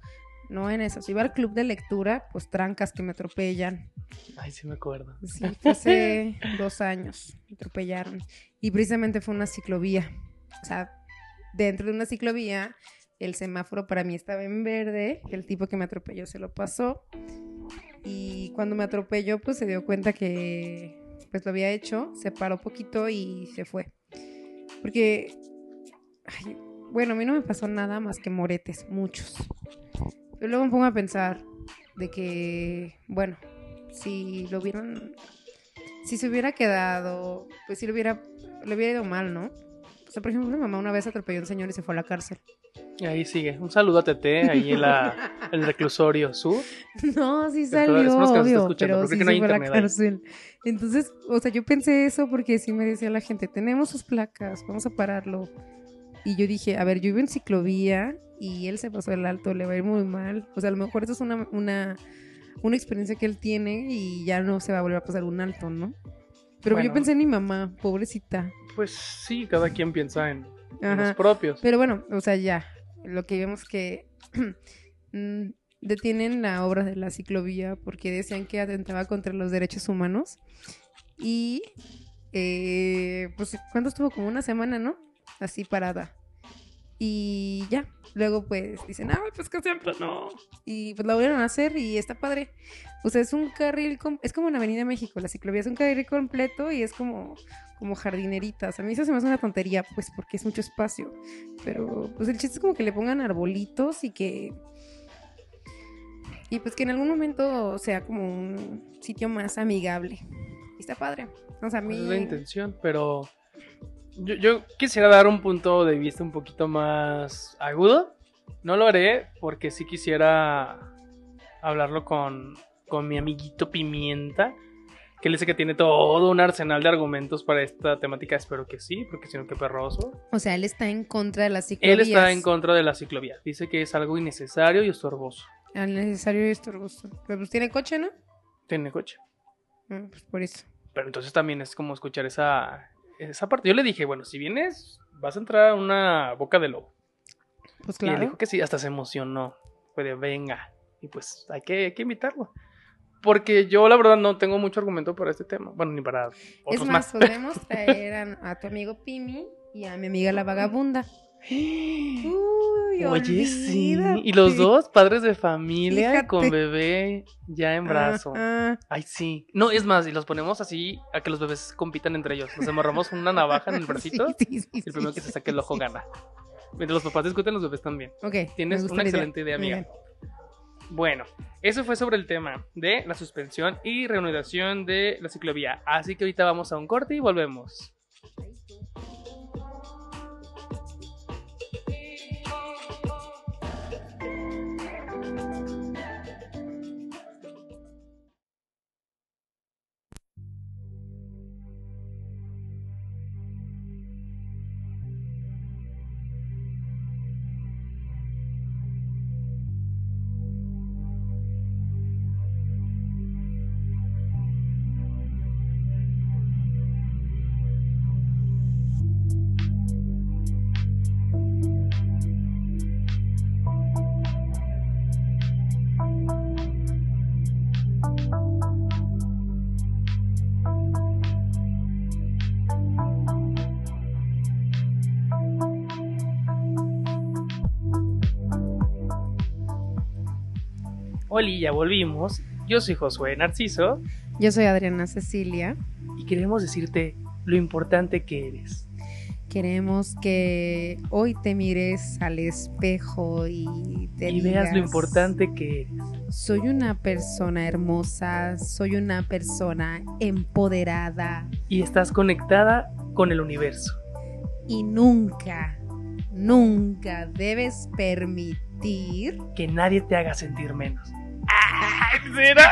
No en esas. Iba al club de lectura, pues trancas que me atropellan. Ay, sí me acuerdo. Sí, fue hace <laughs> dos años. Me atropellaron. Y precisamente fue una ciclovía. O sea, dentro de una ciclovía, el semáforo para mí estaba en verde. El tipo que me atropelló se lo pasó. Y cuando me atropelló, pues se dio cuenta que pues lo había hecho. Se paró poquito y se fue. Porque, ay, bueno, a mí no me pasó nada más que moretes, muchos. Pero luego me pongo a pensar de que, bueno, si lo hubieran, si se hubiera quedado, pues si lo hubiera, le hubiera ido mal, ¿no? O sea, por ejemplo, mi mamá una vez atropelló a un señor y se fue a la cárcel. Y ahí sigue. Un saludo a Tete, ahí en la, <laughs> el reclusorio sur. <laughs> No, sí salió, obvio, pero sí no se fue a la ahí. cárcel. Entonces, o sea, yo pensé eso porque sí me decía la gente, tenemos sus placas, vamos a pararlo. Y yo dije, a ver, yo iba en ciclovía y él se pasó el alto, le va a ir muy mal. O sea, a lo mejor eso es una, una, una experiencia que él tiene y ya no se va a volver a pasar un alto, ¿no? Pero Bueno. yo pensé en mi mamá, pobrecita. Pues sí, cada quien piensa en, en los propios. Pero bueno, o sea, ya, lo que vemos que <clears throat> mm, detienen la obra de la ciclovía porque decían que atentaba contra los derechos humanos. Y, eh, pues, ¿cuánto estuvo? Como una semana, ¿no? Así parada. Y ya, luego pues dicen, ah, pues que siempre no. Y pues la volvieron a hacer y está padre. O sea, es un carril, es como en Avenida México, la ciclovía es un carril completo y es como, como jardineritas. A mí eso se me hace una tontería, pues porque es mucho espacio. Pero pues el chiste es como que le pongan arbolitos y que... Y pues que en algún momento sea como un sitio más amigable. Y está padre. O sea, a mí... Esa es la intención, pero yo, yo quisiera dar un punto de vista un poquito más agudo. No lo haré porque sí quisiera hablarlo con, con mi amiguito Pimienta, que él dice que tiene todo un arsenal de argumentos para esta temática. Espero que sí, porque si no, qué perroso. O sea, él está en contra de las ciclovías. Él está en contra de la ciclovía. Dice que es algo innecesario y estorboso. Al necesario y estorboso. Pero pues tiene coche, ¿no? Tiene coche. Mm, Pues por eso. Pero entonces también es como escuchar esa, esa parte. Yo le dije, bueno, si vienes, vas a entrar a una boca de lobo. Pues Y él claro. dijo que sí, hasta se emocionó. Fue de, venga. Y pues hay que, hay que invitarlo. Porque yo, la verdad, no tengo mucho argumento para este tema. Bueno, ni para otros Es más, más. podemos <laughs> traer a, a tu amigo Pimi y a mi amiga la vagabunda. <gasps> Oye, sí. Y los dos, padres de familia, Fíjate. con bebé ya en brazo. Ay, sí. No, es más, y los ponemos así a que los bebés compitan entre ellos. Nos amarramos una navaja en el <laughs> bracito. Sí, sí, sí, y el primero que se saque el ojo gana. Mientras los papás discuten, los bebés también. Ok. Tienes una idea. excelente idea, Muy amiga. Bueno, eso fue sobre el tema de la suspensión y reanudación de la ciclovía. Así que ahorita vamos a un corte y volvemos. Hola, ya volvimos. Yo soy Josué Narciso Yo soy Adriana Cecilia. y queremos decirte lo importante que eres. Queremos que hoy te mires al espejo y te y veas lo importante que eres. Soy una persona hermosa, soy una persona empoderada Y estás conectada con el universo. y nunca, nunca debes permitir Que nadie te haga sentir menos. ¡Ay, ¿será?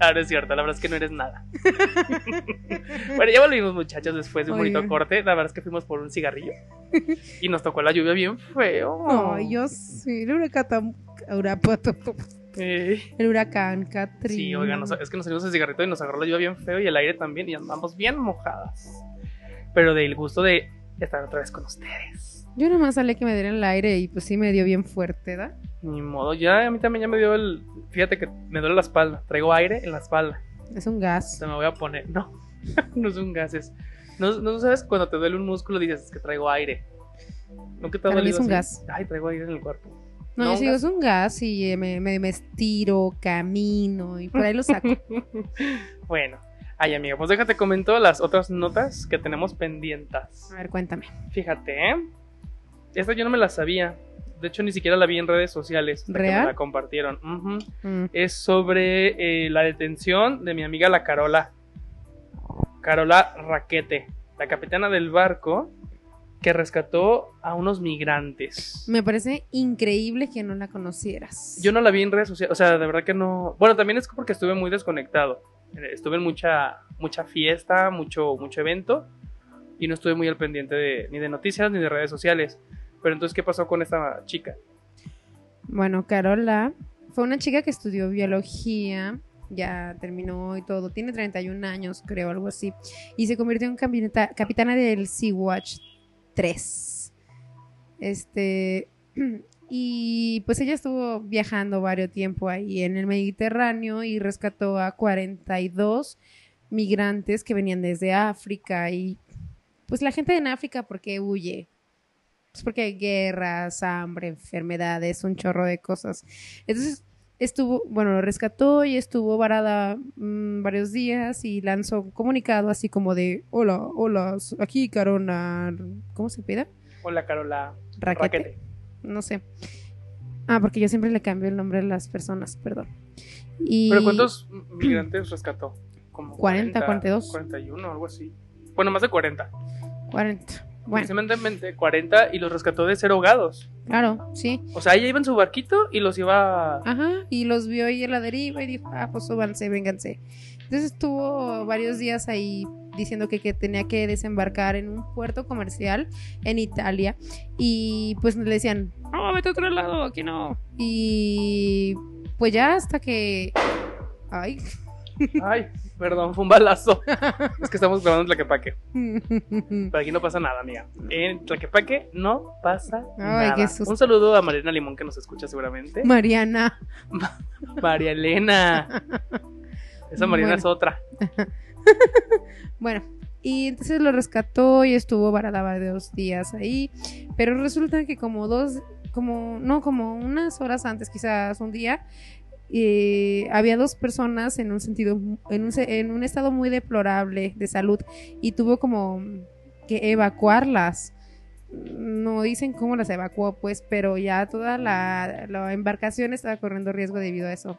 Ah, no es cierto, la verdad es que no eres nada. bueno, ya volvimos, muchachos, después de un bonito corte. La verdad es que fuimos por un cigarrillo y nos tocó la lluvia bien feo. Ay, yo sí, el huracán, Eh, el huracán Katrina. sí, oigan, es que nos salimos el cigarrito y nos agarró la lluvia bien feo y el aire también y andamos bien mojadas. Pero del gusto de estar otra vez con ustedes. Yo nomás salí que me dieran el aire y pues sí me dio bien fuerte, ¿da? Ni modo, ya a mí también ya me dio el. Fíjate que me duele la espalda. Traigo aire en la espalda. Es un gas. Se me voy a poner. No, <laughs> no es un gas. Es... No, no sabes cuando te duele un músculo dices "Es que traigo aire. Nunca te ha dolido es un así? gas. Ay, traigo aire en el cuerpo. No, ¿No, yo gas? es un gas y eh, me, me, me estiro, camino y por ahí lo saco. <laughs> bueno, ay, amiga, pues déjate comento las otras notas que tenemos pendientes. A ver, cuéntame. Fíjate, ¿eh? Esta yo no me la sabía. De hecho, ni siquiera la vi en redes sociales. hasta que me ¿Real? la compartieron. Mm. es sobre eh, la detención de mi amiga la Carola. Carola Raquete, la capitana del barco que rescató a unos migrantes. Me parece increíble que no la conocieras. Yo no la vi en redes sociales, o sea, de verdad que no. Bueno, también es porque estuve muy desconectado. Eh, Estuve en mucha, mucha fiesta, mucho, mucho evento y no estuve muy al pendiente de, ni de noticias ni de redes sociales. Pero entonces, ¿qué pasó con esta chica? Bueno, Carola fue una chica que estudió biología, ya terminó y todo, tiene 31 años, creo, algo así, y se convirtió en capita- capitana del Sea-Watch 3. Este, <clears throat> y pues ella estuvo viajando varios tiempo ahí en el Mediterráneo y rescató a 42 migrantes que venían desde África y pues la gente en África, ¿por qué huye? Pues porque hay guerras, hambre, enfermedades, un chorro de cosas. Entonces estuvo, bueno, lo rescató y estuvo varada mm, varios días y lanzó un comunicado así como de, hola, hola, aquí Carona, ¿cómo se pide? Hola, Carola. Raquete. Raquete. No sé. Ah, porque yo siempre le cambio el nombre a las personas, perdón. Y ¿Pero cuántos migrantes <clears throat> rescató? Como 40, 42. 41, algo así. Bueno, más de 40. 40. Bueno, Aproximadamente 40 y los rescató de ser ahogados. claro, sí. O sea, ella iba en su barquito y los iba... Ajá, y los vio ahí en la deriva y dijo, ah, pues súbanse, vénganse. Entonces estuvo varios días ahí diciendo que, que tenía que desembarcar en un puerto comercial en Italia y pues le decían, no, vete a otro lado, aquí no. Y pues ya hasta que... Ay. Ay, <laughs> perdón, fue un balazo. <laughs> es que estamos grabando en Tlaquepaque. <laughs> Pero aquí no pasa nada, amiga. En Tlaquepaque no pasa Ay, nada. qué susto. Un saludo a Mariana Limón que nos escucha seguramente. Mariana. María Elena. Esa Mariana Bueno. es otra. <laughs> Bueno, y entonces lo rescató y estuvo varada varios días ahí, pero resulta que como dos, como, no, como unas horas antes, quizás un día, eh, había dos personas en un sentido, en un, en un estado muy deplorable de salud y tuvo como que evacuarlas. No dicen cómo las evacuó, pues, pero ya toda la, la embarcación estaba corriendo riesgo debido a eso.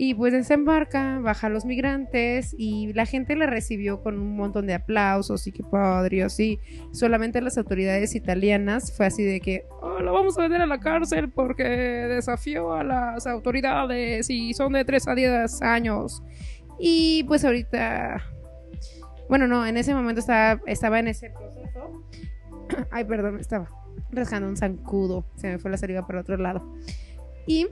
Y pues desembarca, baja a los migrantes y la gente la recibió con un montón de aplausos y qué padre, así. Solamente las autoridades italianas fue así de que "Oh, lo vamos a meter a la cárcel porque desafió a las autoridades y son de 3 a 10 años. Y pues ahorita, bueno, no, en ese momento estaba, estaba en ese proceso. <clears throat> Ay, perdón, estaba rascando un zancudo, se me fue la saliva para otro lado. Y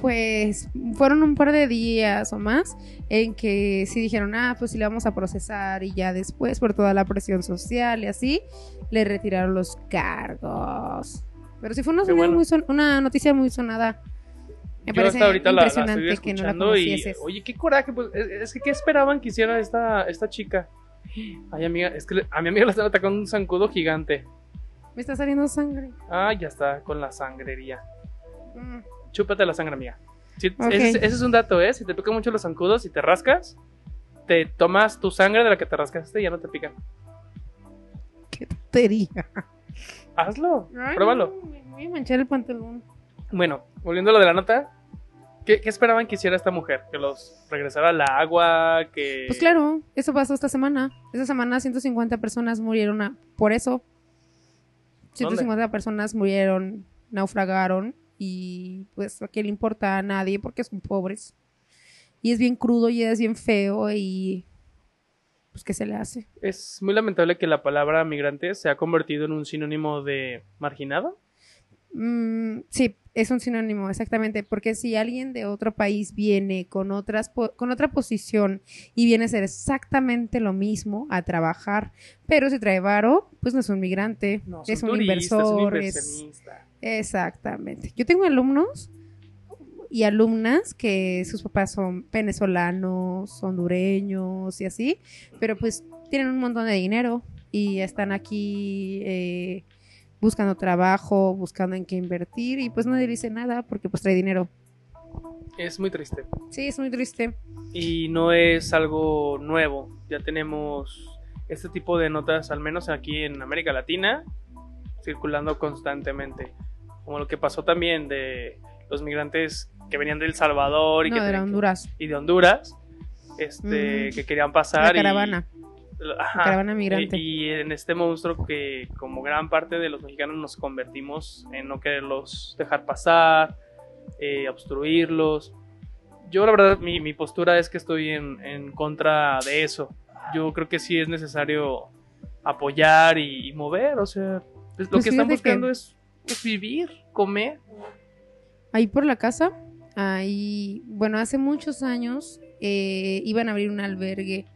pues fueron un par de días o más en que sí dijeron, ah, pues sí le vamos a procesar y ya después por toda la presión social y así, le retiraron los cargos. Pero sí fue una, Qué sonada bueno. muy son- una noticia muy sonada. Me Yo parece hasta ahorita la, la estoy impresionante que no la y... Oye, qué coraje. Pues, es, es que, ¿qué esperaban que hiciera esta, esta chica? Ay, amiga, es que a mi amiga le están atacando un zancudo gigante. Me está saliendo sangre. Ah, ya está, con la sangrería. Mm. Chúpate la sangre, amiga. Si- Ok. ese, ese es un dato, ¿eh? Si te pican mucho los zancudos y te rascas, te tomas tu sangre de la que te rascaste y ya no te pican. Qué tontería. Hazlo, Ay, pruébalo. no, me voy a manchar el pantalón. Bueno, volviendo a lo de la nota, ¿qué, qué esperaban que hiciera esta mujer? ¿Que los regresara al agua? ¿Que.? Pues claro, eso pasó esta semana. Esta semana 150 personas murieron a- por eso. 150 personas murieron, naufragaron y pues a qué le importa a nadie porque son pobres. Y es bien crudo y es bien feo y pues qué se le hace. Es muy lamentable que la palabra migrante se ha convertido en un sinónimo de marginado. Mm, sí, es un sinónimo, exactamente, porque si alguien de otro país viene con otras con otra posición y viene a hacer exactamente lo mismo, a trabajar, pero si trae varo, pues no es un migrante, No, es un turistas, inversor, un es- inversionista. Exactamente. Yo tengo alumnos y alumnas que sus papás son venezolanos, hondureños y así, pero pues tienen un montón de dinero y están aquí eh, buscando trabajo, buscando en qué invertir y pues nadie dice nada porque pues trae dinero. Es muy triste. Sí, es muy triste. Y no es algo nuevo. Ya tenemos este tipo de notas, al menos aquí en América Latina, circulando constantemente. Como lo que pasó también de los migrantes que venían de El Salvador y, No, que de la tenían que- Honduras, y de Honduras, este, Mm. que querían la pasar. y- caravana, Ajá. la caravana migrante. Y, y en este monstruo que como gran parte de los mexicanos nos convertimos en no quererlos dejar pasar, eh, obstruirlos. Yo la verdad mi, mi postura es que estoy en, en contra de eso. Yo creo que sí es necesario apoyar y, y mover, o sea, pues, lo Pues que están fíjate que- buscando es, es vivir, comer. Ahí por la casa, ahí, bueno, hace muchos años eh, iban a abrir un albergue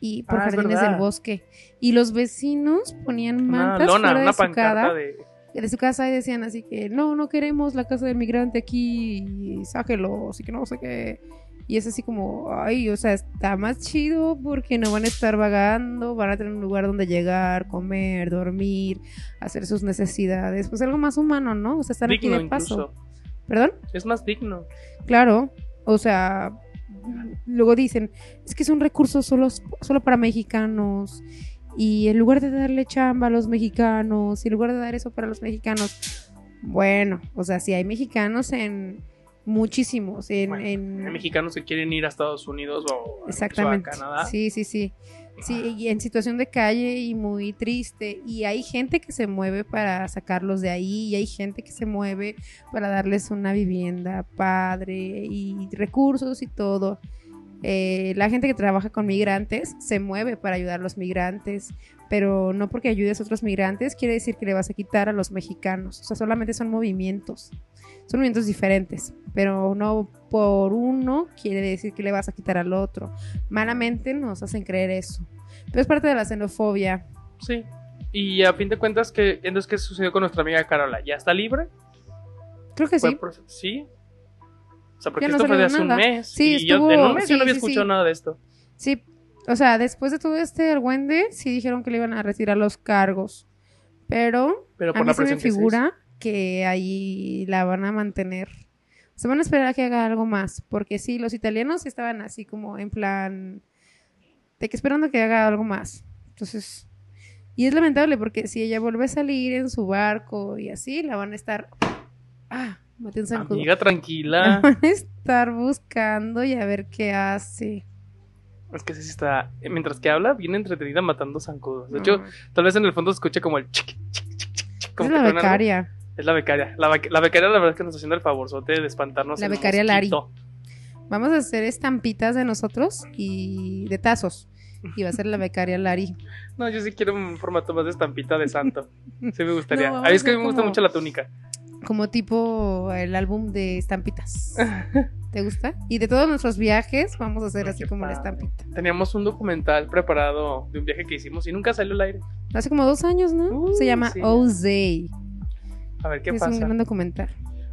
y por Ah, es jardines del bosque. Y los vecinos ponían Una mantas lona, fuera una de su, pancarta casa, de... de su casa y decían así que no, no queremos la casa del migrante aquí, y sáquelos y que no sé qué. Y es así como, ay, o sea, está más chido porque no van a estar vagando, van a tener un lugar donde llegar, comer, dormir, hacer sus necesidades. Pues algo más humano, ¿no? O sea, aquí Digno de paso. incluso. ¿Perdón? Es más digno. Claro, o sea, luego dicen, es que es un recurso solo, solo para mexicanos. Y en lugar de darle chamba a los mexicanos, y en lugar de dar eso para los mexicanos, bueno, o sea, si hay mexicanos en muchísimos, en... Bueno, en- Hay mexicanos que quieren ir a Estados Unidos o Exactamente. a Canadá. Sí, sí, sí. Sí, y en situación de calle y muy triste. Y hay gente que se mueve para sacarlos de ahí. Y hay gente que se mueve para darles una vivienda padre y recursos y todo. Eh, la gente que trabaja con migrantes se mueve para ayudar a los migrantes. Pero no porque ayudes a otros migrantes quiere decir que le vas a quitar a los mexicanos. O sea, solamente son movimientos. Son movimientos diferentes. Pero no por uno quiere decir que le vas a quitar al otro malamente nos hacen creer eso. Pero es parte de la xenofobia. Sí. Y a fin de cuentas, ¿qué, entonces, ¿qué sucedió con nuestra amiga Carola? ¿Ya está libre? Creo que ¿Fue sí. ¿Sí? O sea, porque no esto fue de hace un mes. Sí, y yo estuvo- en un mes yo sí, no había sí, escuchado nada de esto. Sí. O sea, después de todo este argüende, sí dijeron que le iban a retirar los cargos. Pero, Pero a por mí la se me figura que ahí la van a mantener. Se van a esperar a que haga algo más. Porque sí, los italianos estaban así como en plan de que esperando que haga algo más. Entonces, y es lamentable porque si ella vuelve a salir en su barco y así, la van a estar. Ah, maté un zancudo. Amiga, La tranquila. van a estar buscando y a ver qué hace. es que sí está. Mientras que habla, bien entretenida matando zancudos. De hecho, tal vez en el fondo se escucha como el como es que la becaria. Es la becaria. La, bec- la becaria, la verdad es que nos está haciendo el favorzote de espantarnos. La becaria Lari. Vamos a hacer estampitas de nosotros y de tazos. Y va a ser la becaria Lari. <laughs> No, yo sí quiero un formato más de estampita de santo. Sí me gustaría. <laughs> No, a mí es que a me gusta como- mucho la túnica. Como tipo el álbum de estampitas. <laughs> ¿Te gusta? Y de todos nuestros viajes vamos a hacer así como la estampita. Teníamos un documental preparado de un viaje que hicimos y nunca salió al aire. Hace como dos años, ¿no? Uh, Se llama sí. Ozay. A ver qué Es un pasa. gran documental.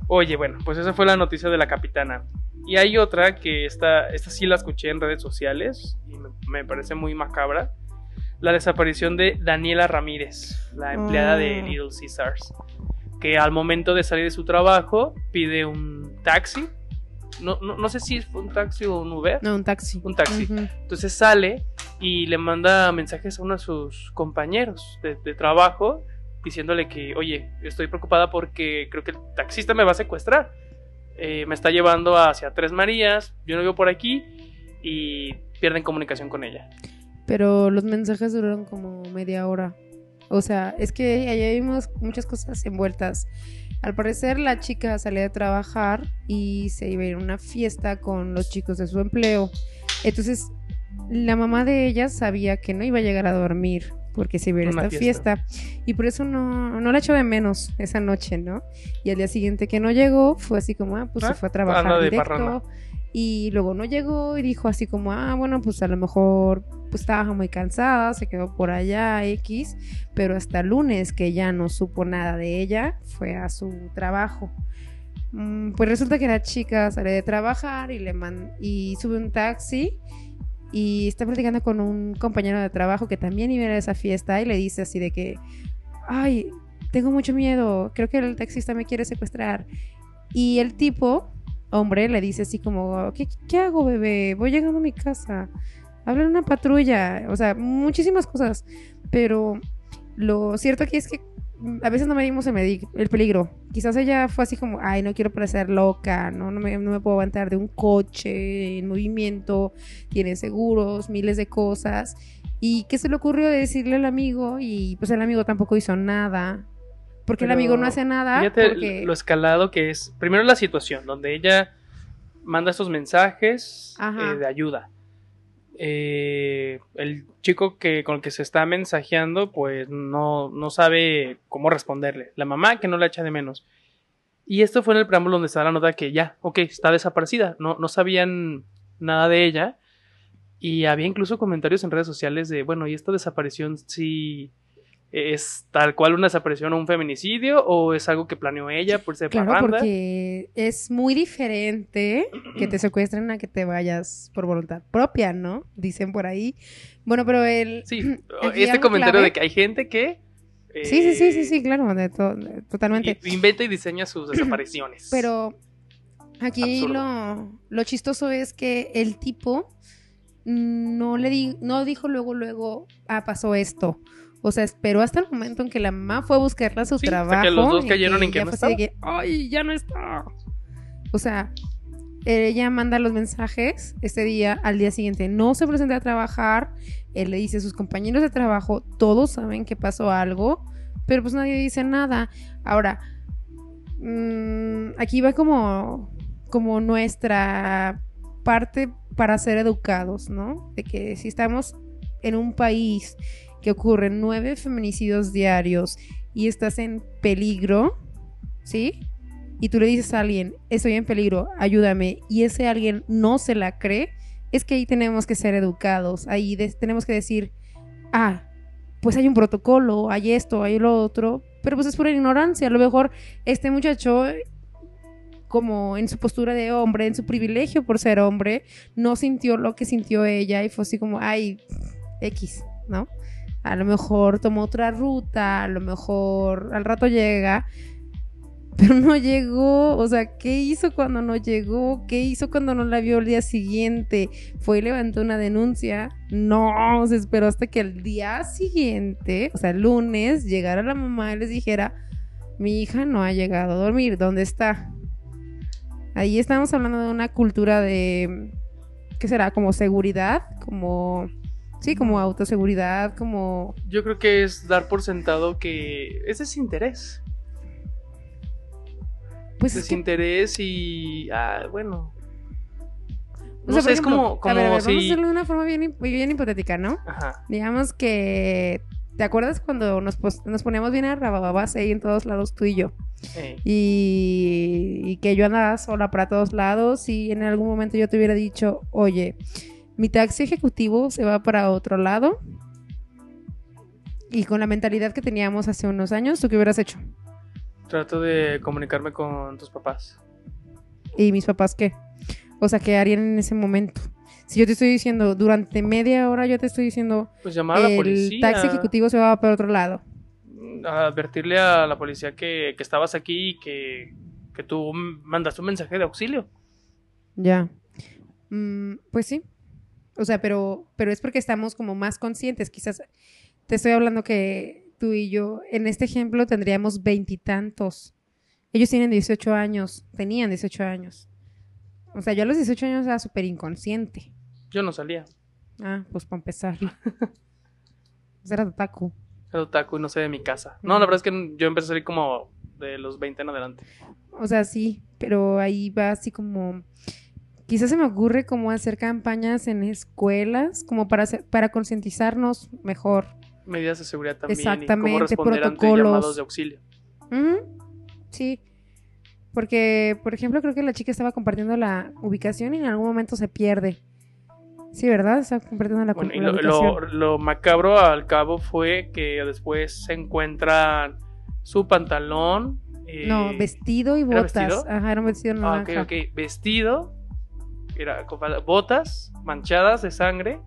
Oye, bueno, pues esa fue la noticia de la capitana. Y hay otra que esta, esta sí la escuché en redes sociales y me, me parece muy macabra. La desaparición de Daniela Ramírez, la empleada de Oh. Little Caesars, que al momento de salir de su trabajo pide un taxi. No, no, no sé si fue un taxi o un Uber. No, un taxi. Un taxi. Ujú. Entonces sale y le manda mensajes a uno de sus compañeros de, de trabajo diciéndole que, oye, estoy preocupada porque creo que el taxista me va a secuestrar. Eh, me está llevando hacia Tres Marías, yo no vivo por aquí y pierden comunicación con ella. Pero los mensajes duraron como media hora. O sea, es que allá vimos muchas cosas envueltas. Al parecer la chica salía de trabajar y se iba a ir a una fiesta con los chicos de su empleo. Entonces, la mamá de ella sabía que no iba a llegar a dormir porque se iba a ir a Una esta fiesta. Y por eso no, no la echó de menos esa noche, ¿no? Y al día siguiente que no llegó, fue así como, ah, pues Ah, se fue a trabajar directo. Y luego no llegó y dijo así como, ah, bueno, pues a lo mejor pues estaba muy cansada, se quedó por allá X, pero hasta el lunes que ya no supo nada de ella, fue a su trabajo. Mm, Pues resulta que la chica sale de trabajar y le man y sube un taxi y está platicando con un compañero de trabajo que también iba a esa fiesta y le dice así de que, ay, tengo mucho miedo, creo que el taxista me quiere secuestrar. Y el tipo, hombre, le dice así como, ¿qué, qué hago, bebé? Voy llegando a mi casa. Habla en una patrulla. O sea, muchísimas cosas. Pero lo cierto aquí es que a veces no medimos el, el peligro. Quizás ella fue así como, ay, no quiero parecer loca, ¿no? No me, no me puedo aguantar de un coche en movimiento, tiene seguros, miles de cosas. ¿Y qué se le ocurrió decirle al amigo? Y pues el amigo tampoco hizo nada. Porque Pero el amigo no hace nada. Fíjate porque... lo escalado que es. Primero la situación, donde ella manda estos mensajes eh, de ayuda. Eh, el chico que con el que se está mensajeando, pues no, no sabe cómo responderle. La mamá que no la echa de menos. Y esto fue en el preámbulo donde está la nota que ya, ok, está desaparecida. No, no sabían nada de ella. Y había incluso comentarios en redes sociales de, bueno, y esta desaparición sí ¿Es tal cual una desaparición o un feminicidio? ¿O es algo que planeó ella por ser Claro, parranda? porque es muy diferente que te <clears throat> secuestren a que te vayas por voluntad propia, ¿no? Dicen por ahí. Bueno, pero el... Sí, <clears throat> este comentario clave- de que hay gente que... Sí, sí, sí, sí, eh, sí, claro, de to- totalmente. Inventa y diseña sus desapariciones. Pero aquí lo, lo chistoso es que el tipo no le di- no dijo luego, luego, ah, pasó esto. O sea, esperó hasta el momento en que la mamá fue a buscarla a su Sí, hasta que trabajo. los dos cayeron en que no de que, ¡ay, ya no está! O sea, ella manda los mensajes este día, al día siguiente no se presenta a trabajar. Él le dice a sus compañeros de trabajo, todos saben que pasó algo, pero pues nadie dice nada. Ahora, mm, aquí va como, como nuestra parte para ser educados, ¿no? De que si estamos en un país que ocurren nueve feminicidios diarios y estás en peligro, ¿sí? Y tú le dices a alguien, estoy en peligro, ayúdame, y ese alguien no se la cree, es que ahí tenemos que ser educados, ahí tenemos que decir, ah, pues hay un protocolo, hay esto, hay lo otro, pero pues es pura ignorancia, a lo mejor este muchacho como en su postura de hombre, en su privilegio por ser hombre, no sintió lo que sintió ella y fue así como, ay, X, ¿no? A lo mejor tomó otra ruta, a lo mejor al rato llega, pero no llegó. O sea, ¿qué hizo cuando no llegó? ¿Qué hizo cuando no la vio el día siguiente? ¿Fue y levantó una denuncia? No, se esperó hasta que el día siguiente, o sea, el lunes, llegara la mamá y les dijera, mi hija no ha llegado a dormir, ¿dónde está? Ahí estamos hablando de una cultura de, ¿qué será? Como seguridad, como, sí, como autoseguridad, como... Yo creo que es dar por sentado que ese es interés. Pues es que, Desinterés y. Ah, bueno. o sea, sé, es como, como a ver, a ver, vamos a si. hacerlo de una forma bien, bien hipotética, ¿no? Ajá. Digamos que, ¿te acuerdas cuando nos, poníamos bien a rabababas ahí en todos lados tú y yo? eh, y, y que yo andaba sola para todos lados y en algún momento yo te hubiera dicho, oye, mi taxi ejecutivo se va para otro lado y con la mentalidad que teníamos hace unos años, ¿tú qué hubieras hecho? Trato de comunicarme con tus papás. ¿Y mis papás qué? O sea, ¿qué harían en ese momento? Si yo te estoy diciendo, durante media hora yo te estoy diciendo, Pues llamar a la el policía. taxi ejecutivo se va para otro lado. a advertirle a la policía que, que estabas aquí y que, que tú mandaste un mensaje de auxilio. Ya. Mm, pues sí. O sea, pero, pero es porque estamos como más conscientes. Quizás te estoy hablando que tú y yo, en este ejemplo, tendríamos veintitantos. Ellos tienen 18 años, tenían 18 años. O sea, yo a los 18 años era súper inconsciente. Yo no salía. Ah, pues para empezar. <laughs> Era otaku. Era otaku y no sé de mi casa. No, la verdad es que yo empecé a salir como de los 20 en adelante. O sea, sí, pero ahí va así como... Quizás se me ocurre como hacer campañas en escuelas, como para, hacer- para concientizarnos mejor. Medidas de seguridad también. Y Exactamente, cómo responder ante protocolos. llamados de auxilio. Sí, porque, por ejemplo, creo que la chica estaba compartiendo la ubicación y en algún momento se pierde. Sí, ¿verdad? Estaba compartiendo la, Bueno, y lo, ubicación. lo- lo macabro al cabo fue que después se encuentran su pantalón. eh, No, vestido y ¿era botas. vestido? Ajá, era un vestido Ah, ok, naranja. ok. Vestido, era botas manchadas de sangre,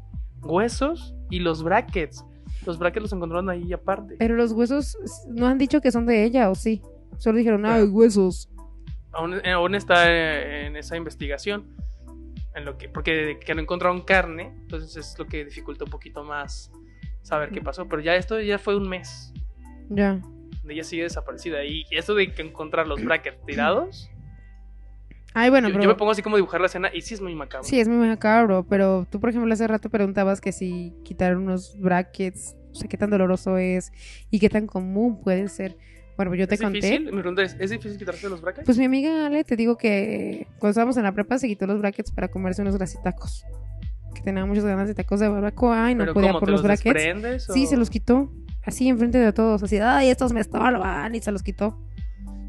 huesos y los brackets. Los brackets los encontraron ahí aparte. Pero los huesos no han dicho que son de ella, ¿o sí? Solo dijeron, ay, huesos. Aún, eh, aún está eh, en esa investigación. En lo que, porque que no encontraron carne, entonces es lo que dificulta un poquito más saber qué pasó. Pero ya esto ya fue un mes. Ya. ella sigue desaparecida. Y esto de que encontrar los brackets tirados, Ay, bueno, yo, pero... yo me pongo así como dibujar la escena y sí es muy macabro. Sí, es muy macabro, pero tú, por ejemplo, hace rato preguntabas que si quitar unos brackets, o sea, qué tan doloroso es y qué tan común puede ser. Bueno, yo te ¿Es conté. difícil? Mi pregunta es, ¿es difícil quitarse los brackets? Pues mi amiga Ale, te digo que cuando estábamos en la prepa se quitó los brackets para comerse unos grasitacos. Que tenía muchas ganas de tacos de barbacoa y no ¿Pero podía cómo, por te los brackets. desprendes Sí, o- se los quitó. Así enfrente de todos. Así, ay, estos me estorban. Y se los quitó.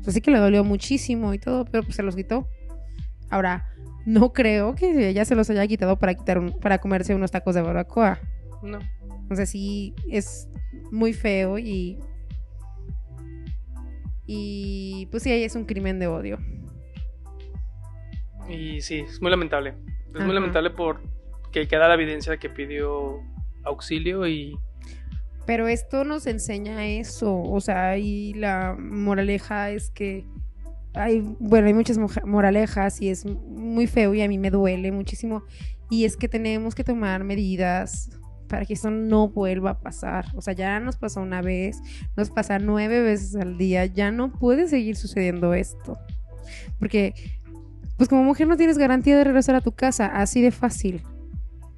Así que le dolió muchísimo y todo, pero pues se los quitó. Ahora, no creo que ella se los haya quitado para quitar un- para comerse unos tacos de barbacoa. No. O sea, sí es muy feo y y pues sí, ahí es un crimen de odio. Y sí, es muy lamentable. Es Ajá. muy lamentable por que queda la evidencia de que pidió auxilio y Pero esto nos enseña eso, o sea, y la moraleja es que hay, bueno, hay muchas moralejas y es muy feo y a mí me duele muchísimo. Y es que tenemos que tomar medidas para que eso no vuelva a pasar. O sea, ya nos pasó una vez, nos pasa nueve veces al día, ya no puede seguir sucediendo esto. Porque, pues como mujer no tienes garantía de regresar a tu casa, así de fácil.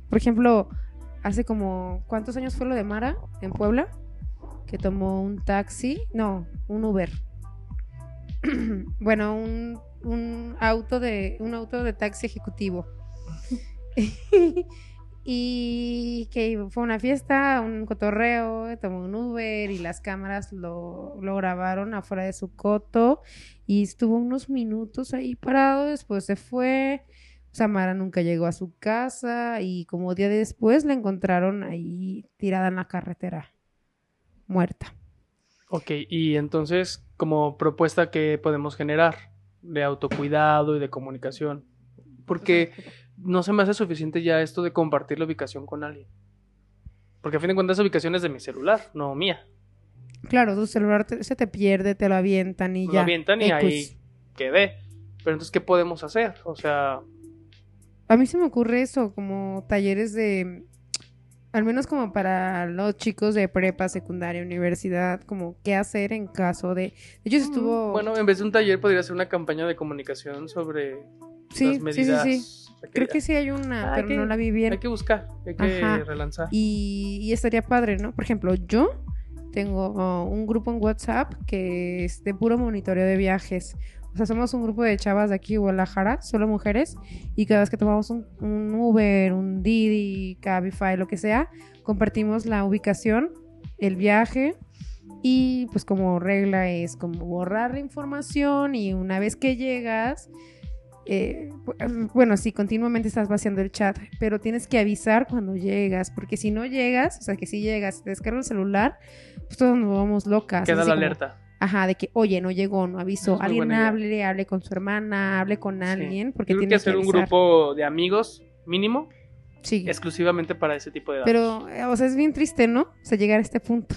Por ejemplo, hace como, ¿cuántos años fue lo de Mara en Puebla? Que tomó un taxi, no, un Uber. <clears throat> bueno, un, un auto de, un auto de taxi ejecutivo. <laughs> y que fue una fiesta, un cotorreo, tomó un Uber y las cámaras lo, lo grabaron afuera de su coto y estuvo unos minutos ahí parado, después se fue. Samara nunca llegó a su casa y como día después la encontraron ahí tirada en la carretera, muerta. Ok, y entonces, como propuesta que podemos generar de autocuidado y de comunicación, porque no se me hace suficiente ya esto de compartir la ubicación con alguien. Porque a fin de cuentas esa ubicación es de mi celular, no mía. Claro, tu celular te- se te pierde, te lo avientan y Lo ya. avientan y Ecos. ahí quedé. Pero entonces, ¿qué podemos hacer? O sea, A mí se me ocurre eso, como talleres de, al menos como para los chicos de prepa, secundaria, universidad, como qué hacer en caso de... De hecho, estuvo... bueno, en vez de un taller podría ser una campaña de comunicación sobre sí, las sí, sí, medidas. sí. Creo que sí hay una, Ah, pero hay no que- la vi bien. Hay que buscar, hay que Ajá. relanzar. Y, y estaría padre, ¿no? Por ejemplo, yo tengo uh, un grupo en WhatsApp que es de puro monitoreo de viajes. O sea, somos un grupo de chavas de aquí, Guadalajara, solo mujeres, y cada vez que tomamos un, un Uber, un Didi, Cabify, lo que sea, compartimos la ubicación, el viaje, y pues como regla es como borrar la información y una vez que llegas, eh, bu- bueno, sí, continuamente estás vaciando el chat, pero tienes que avisar cuando llegas, porque si no llegas, o sea, que si llegas, te descargas el celular, pues todos nos vamos locas. Queda la como, alerta. Ajá, de que, oye, no llegó, no avisó. Alguien hable, hable con su hermana, hable con Sí. alguien, porque Yo creo tiene que hacer un avisar. grupo de amigos mínimo Sí, exclusivamente para ese tipo de datos. pero, o sea, es bien triste, ¿no? O sea, llegar a este punto.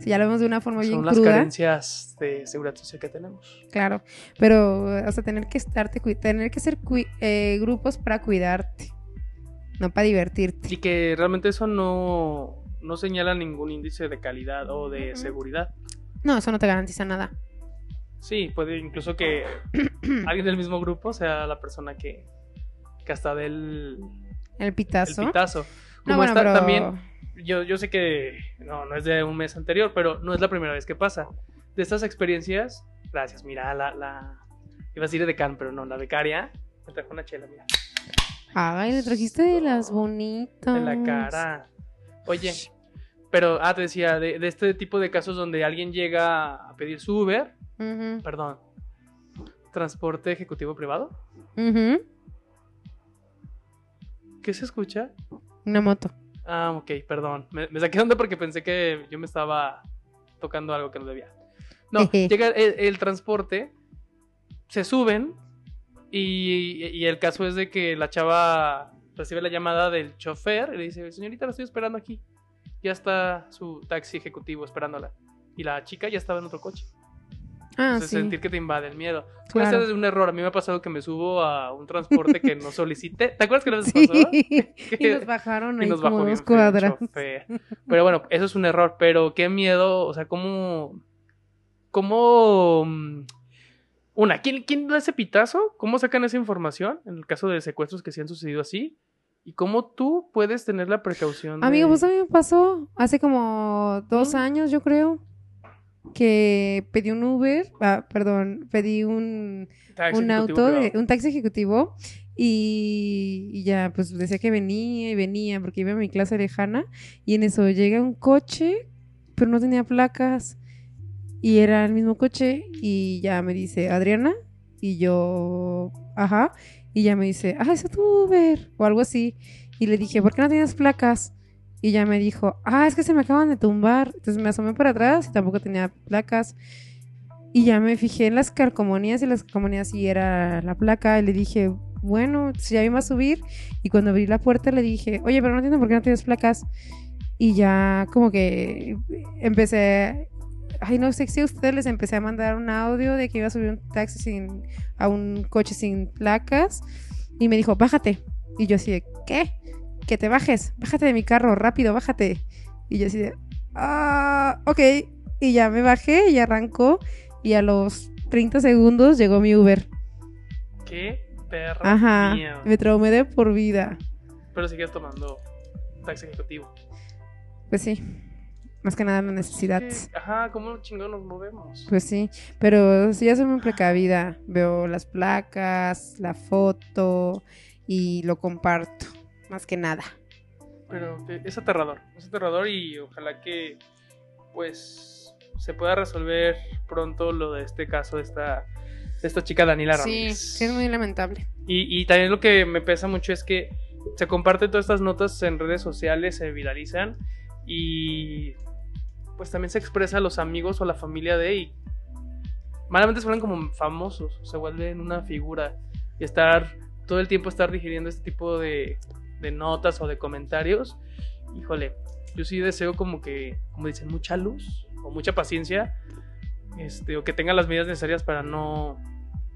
Si ya lo vemos de una forma bien Son las cruda. carencias de seguridad social que tenemos. Claro, pero, o sea, tener que estarte, tener que ser eh, grupos para cuidarte, no para divertirte. Y que realmente eso no, no señala ningún índice de calidad o de Ujú. seguridad. No, eso no te garantiza nada. Sí, puede incluso que <clears throat> alguien del mismo grupo sea la persona que, que hasta del El el pitazo. pitazo. No, Como bueno, está pero- también, yo, yo sé que no, no es de un mes anterior, pero no es la primera vez que pasa. De estas experiencias, gracias, mira, la, la iba a decir de Can, pero no, la becaria me trajo una chela, mira, Ay, le trajiste de las bonitas. en la cara. Oye, pero, ah, te decía, de, de este tipo de casos donde alguien llega a pedir su Uber, perdón, transporte ejecutivo privado. ¿qué se escucha? Una moto. Ah, ok, perdón. Me, me saqué onda porque pensé que yo me estaba tocando algo que no debía. No, <laughs> llega el, el transporte, se suben y, y el caso es de que la chava recibe la llamada del chofer y le dice, señorita, la estoy esperando aquí. Ya está su taxi ejecutivo esperándola. Y la chica ya estaba en otro coche. Ah, Entonces, sí. sentir que te invade el miedo. Puede Claro. ser un error. A mí me ha pasado que me subo a un transporte que no <laughs> solicité. ¿Te acuerdas que vez Sí. pasó? <laughs> y <laughs> nos bajaron y ahí nos como bajó dos cuadras. Pero bueno, eso es un error. Pero qué miedo, o sea, cómo. ¿Cómo. mm, Una, ¿quién, ¿quién da ese pitazo? ¿Cómo sacan esa información? En el caso de secuestros que sí han sucedido así. ¿Y cómo tú puedes tener la precaución de. Amigo, pues a mí me pasó hace como dos años, yo creo, que pedí un Uber, ah, perdón, pedí un, Taxi un auto, de, un taxi ejecutivo y, y ya, pues decía que venía y venía porque iba a mi clase lejana y en eso llega un coche, pero no tenía placas y era el mismo coche y ya me dice, Adriana, y yo, ajá, y ya me dice, ah, es tu Uber o algo así y le dije, ¿por qué no tienes placas? Y ya me dijo, ah, es que se me acaban de tumbar. Entonces me asomé para atrás y tampoco tenía placas. Y ya me fijé en las calcomanías y las calcomanías sí era la placa. Y le dije, bueno, si ya iba a subir. Y cuando abrí la puerta le dije, oye, pero no entiendo por qué no tienes placas. Y ya como que empecé, ay, no sé si a ustedes les empecé a mandar un audio de que iba a subir un taxi sin, a un coche sin placas. Y me dijo, bájate. Y yo así de, ¿qué? Que te bajes, bájate de mi carro, rápido, bájate. Y yo así de, ah, ok. Y ya me bajé y arrancó. Y a los 30 segundos llegó mi Uber. ¿Qué perro? Ajá. mío. Me traumé de por vida. Pero sigues tomando taxi ejecutivo. Pues sí. Más que nada la necesidad. Ajá, ¿cómo chingón nos movemos? Pues sí, pero sí ya soy muy precavida. Veo las placas, la foto y lo comparto. Más que nada. Pero eh, es aterrador, es aterrador y ojalá que pues se pueda resolver pronto lo de este caso de esta, de esta chica Daniela Sí, Ramírez. sí es muy lamentable. Y, y también lo que me pesa mucho es que se comparten todas estas notas en redes sociales, se viralizan y pues también se expresa a los amigos o a la familia de y malamente se vuelven como famosos, se vuelven una figura y estar todo el tiempo estar digiriendo este tipo de, de notas o de comentarios, híjole, yo sí deseo como que, como dicen, mucha luz o mucha paciencia, este, o que tengan las medidas necesarias para no,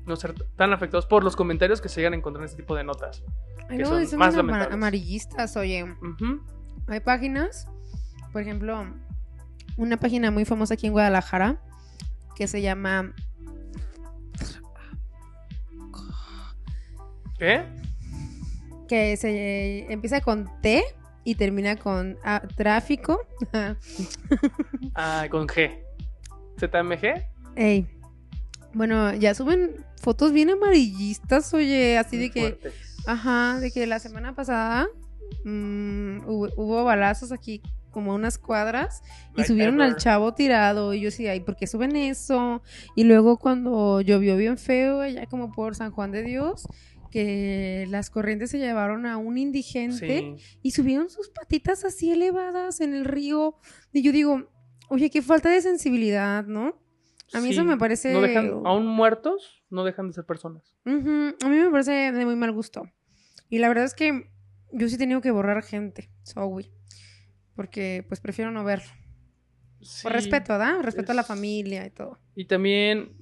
no ser tan afectados por los comentarios que se llegan a encontrar en este tipo de notas. Ay, Que luego son más lamentables. amarillistas, oye. Hay páginas, por ejemplo, una página muy famosa aquí en Guadalajara que se llama ¿Qué? que se empieza con T y termina con ah, tráfico. <laughs> Ah, con G. ZMG. Ey. Bueno, ya suben fotos bien amarillistas, oye, así de que, Fuertes. ajá, de que la semana pasada mm, hubo, hubo balazos aquí como a unas cuadras y Like subieron al chavo tirado y yo sí, ay, ¿por qué suben eso? Y luego cuando llovió bien feo allá como por San Juan de Dios, que las corrientes se llevaron a un indigente Sí. y subieron sus patitas así elevadas en el río. Y yo digo, oye, qué falta de sensibilidad, ¿no? A mí eso me parece... No dejan, aún muertos, no dejan de ser personas. A mí me parece de muy mal gusto. Y la verdad es que yo sí he tenido que borrar gente, Zoe. Porque pues prefiero no verlo. Sí. Por respeto, ¿verdad? Respeto a la familia y todo. Y también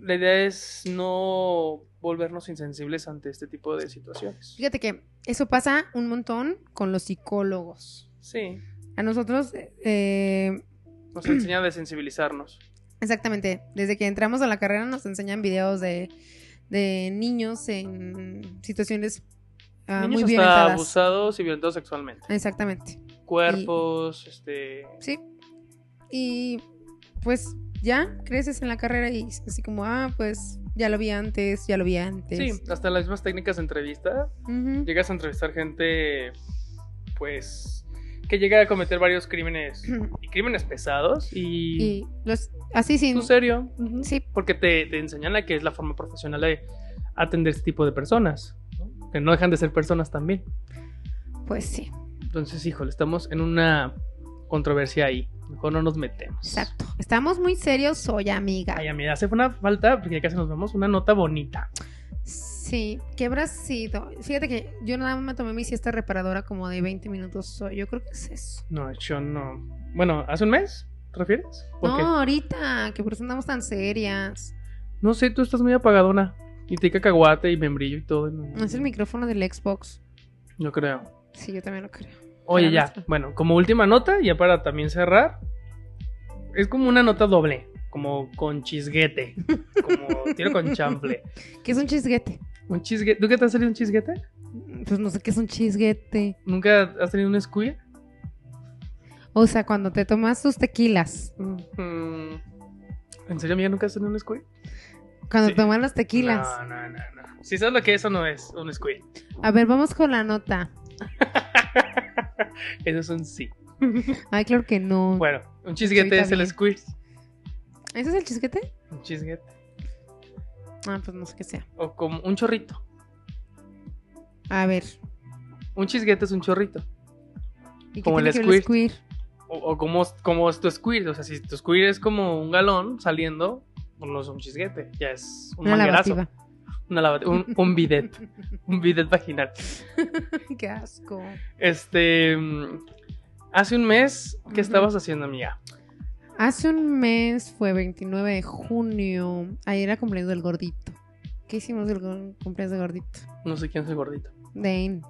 la idea es no volvernos insensibles ante este tipo de situaciones. Fíjate que eso pasa un montón con los psicólogos. Sí, A nosotros, eh, nos enseña a desensibilizarnos. exactamente, desde que entramos a la carrera nos enseñan videos de, de niños en situaciones ah, Niños muy hasta violentadas. abusados y violentados sexualmente. Exactamente. Cuerpos, este... Sí. Y pues ya creces en la carrera y así como, ah, pues ya lo vi antes, ya lo vi antes. Sí, hasta las mismas técnicas de entrevista. Llegas a entrevistar gente, pues, que llega a cometer varios crímenes y crímenes pesados y... Y los, así sin... ¿Tú serio? Sí, Porque te, te enseñan a que es la forma profesional de atender este tipo de personas. ¿no? Que no dejan de ser personas también. pues sí, Entonces, híjole, estamos en una controversia ahí. Mejor no nos metemos. exacto. Estamos muy serios hoy, amiga. Ay, amiga, hace una falta, porque ya casi nos vemos, una nota bonita. Sí, ¿qué habrá sido? Fíjate que yo nada más me tomé mi siesta reparadora como de 20 minutos hoy. Yo creo que es eso. No, yo no. Bueno, ¿hace un mes? ¿Te refieres? ¿Por No, qué? ahorita, que por eso andamos tan serias. No sé, tú estás muy apagadona. Y te cacahuate y membrillo y todo. No, Es el micrófono del Xbox. No creo. Sí, yo también lo creo. Oye, ya. nuestra- Bueno, como última nota, ya para también cerrar. Es como una nota doble. Como con chisguete. Como <laughs> tiro con chanfle. ¿Qué es un chisguete? Un chisguete. ¿Tú qué te has salido un chisguete? Pues no sé qué es un chisguete. ¿Nunca has tenido un squid? O sea, cuando te tomas tus tequilas. Mm, ¿En serio, amiga, nunca has tenido un squid? Cuando Sí. toman las tequilas. No, no, no, no. Si sabes lo que es, eso no es un squid. A ver, vamos con la nota. <laughs> Eso es un sí. <laughs> Ay, claro que no. Bueno, un chisguete es el squid. ¿Ese es el chisguete? Un chisguete. Ah, pues no sé qué sea. O como un chorrito. A ver. Un chisguete es un chorrito. ¿Y qué Como el tiene ver squirt. O, o como, como es tu squirt. O sea, si tu squirt es como un galón saliendo, pues no es un chisguete, ya es un Una manguerazo. lavativa. Una un, un bidet. un bidet vaginal. <laughs> Qué asco. Este. Hace un mes, ¿qué estabas haciendo, amiga? Hace un mes fue 29 de junio. Ahí era cumpleaños del gordito. ¿Qué hicimos go- cumpleaños del gordito? No sé quién es el gordito. Dane.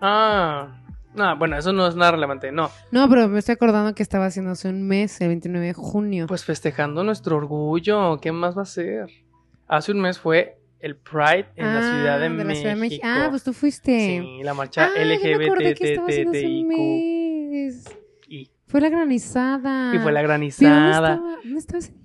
Ah. No, bueno, eso no es nada relevante. No. No, pero me estoy acordando que estaba haciendo hace un mes, el 29 de junio. Pues festejando nuestro orgullo. ¿Qué más va a ser? Hace un mes fue el Pride en la Ciudad de, Ah, la México. Ciudad de México. Ah, pues tú fuiste. Sí, la marcha Ah, LGBTTIQ. mes. Y, Fue la granizada. y fue la ¿Pero dónde granizada. estaba? ¿Dónde estaba ese día?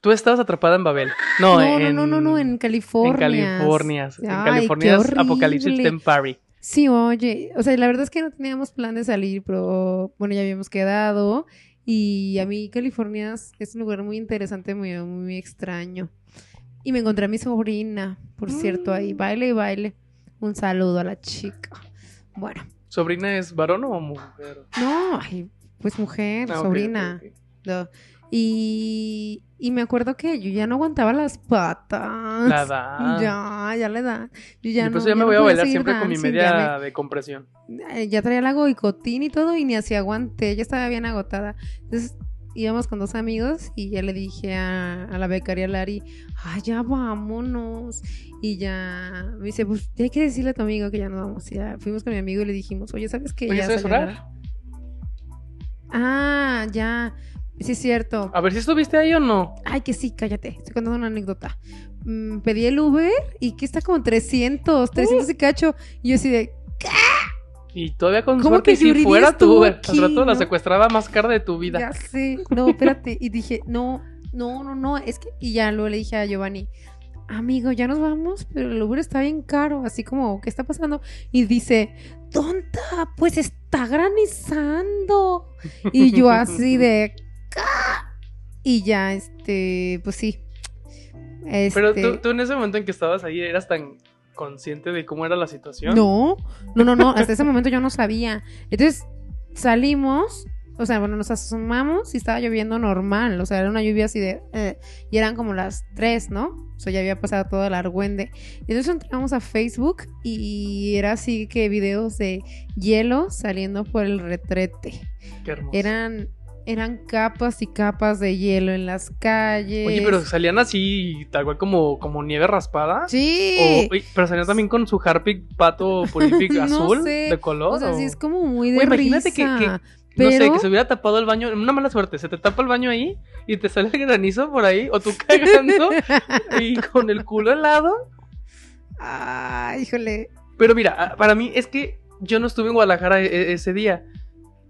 Tú estabas atrapada en Babel. No, No, no, en, no, no, no, en California. En California. En California Apocalipsis. Tempari. Sí, oye, o sea, la verdad es que no teníamos plan de salir, pero bueno, ya habíamos quedado. Y a mí California es- es un lugar muy interesante, muy, muy extraño. Y me encontré a mi sobrina, por cierto, ahí, Mm. baile y baile. Un saludo a la chica. Bueno, ¿Sobrina es varón o mujer? no, ay, pues mujer, Ah, sobrina. ok, ok. No. Y, y me acuerdo que yo ya no aguantaba las patas. La edad. <laughs> Ya, ya la edad. Yo ya y pues no, ya me no voy a podía bailar siempre con mi dancing, media de compresión. me- eh, ya traía la goicotín y todo y ni así aguanté, ya estaba bien agotada. Entonces íbamos con dos amigos y ya le dije a, a la becaria Lari, ay, ya vámonos. Y ya me dice, pues ya hay que decirle a tu amigo que ya nos vamos. Y ya fuimos con mi amigo y le dijimos, oye, ¿sabes qué? Oye, ya ¿sabes orar? Ah, ya. Sí, es cierto. A ver si estuviste ahí o no. Ay, que sí, cállate. Estoy contando una anécdota. Mm, pedí el Uber y que está como 300, 300 y cacho. Y yo así de, Y todavía con ¿Cómo suerte, que si fuera Uber. Al rato la no? secuestraba más cara de tu vida. ya sé. No, espérate. Y dije, no, no, no, no. Es que, y ya luego le dije a Giovanni, amigo, ya nos vamos, pero el Uber está bien caro. Así como, ¿qué está pasando? Y dice, tonta, pues está granizando. Y yo así de, y ya, este, pues sí. Pero Este, tú, tú en ese momento en que estabas ahí eras tan consciente de cómo era la situación. No, no, no, no, hasta ese momento yo no sabía. Entonces salimos, o sea, bueno, nos asomamos y estaba lloviendo normal, o sea, era una lluvia así de... eh, y eran como las 3, ¿no? O sea, ya había pasado todo el argüende. Entonces entramos a Facebook y era así que videos de hielo saliendo por el retrete. Qué hermoso. Eran, eran capas y capas de hielo en las calles. Oye, pero salían así, tal cual como, como nieve raspada. Sí. O- oye, pero salían también con su Harpic pato purific <laughs> No azul sé. de color. O sea, sí es como muy de Güey, imagínate que- risa, que- pero... No sé, que se hubiera tapado el baño. Una mala suerte, se te tapa el baño ahí y te sale el granizo por ahí, o tú <laughs> cagando <laughs> y con el culo helado. Ay, híjole. Pero mira, a- para mí es que yo no estuve en Guadalajara e- e- ese día.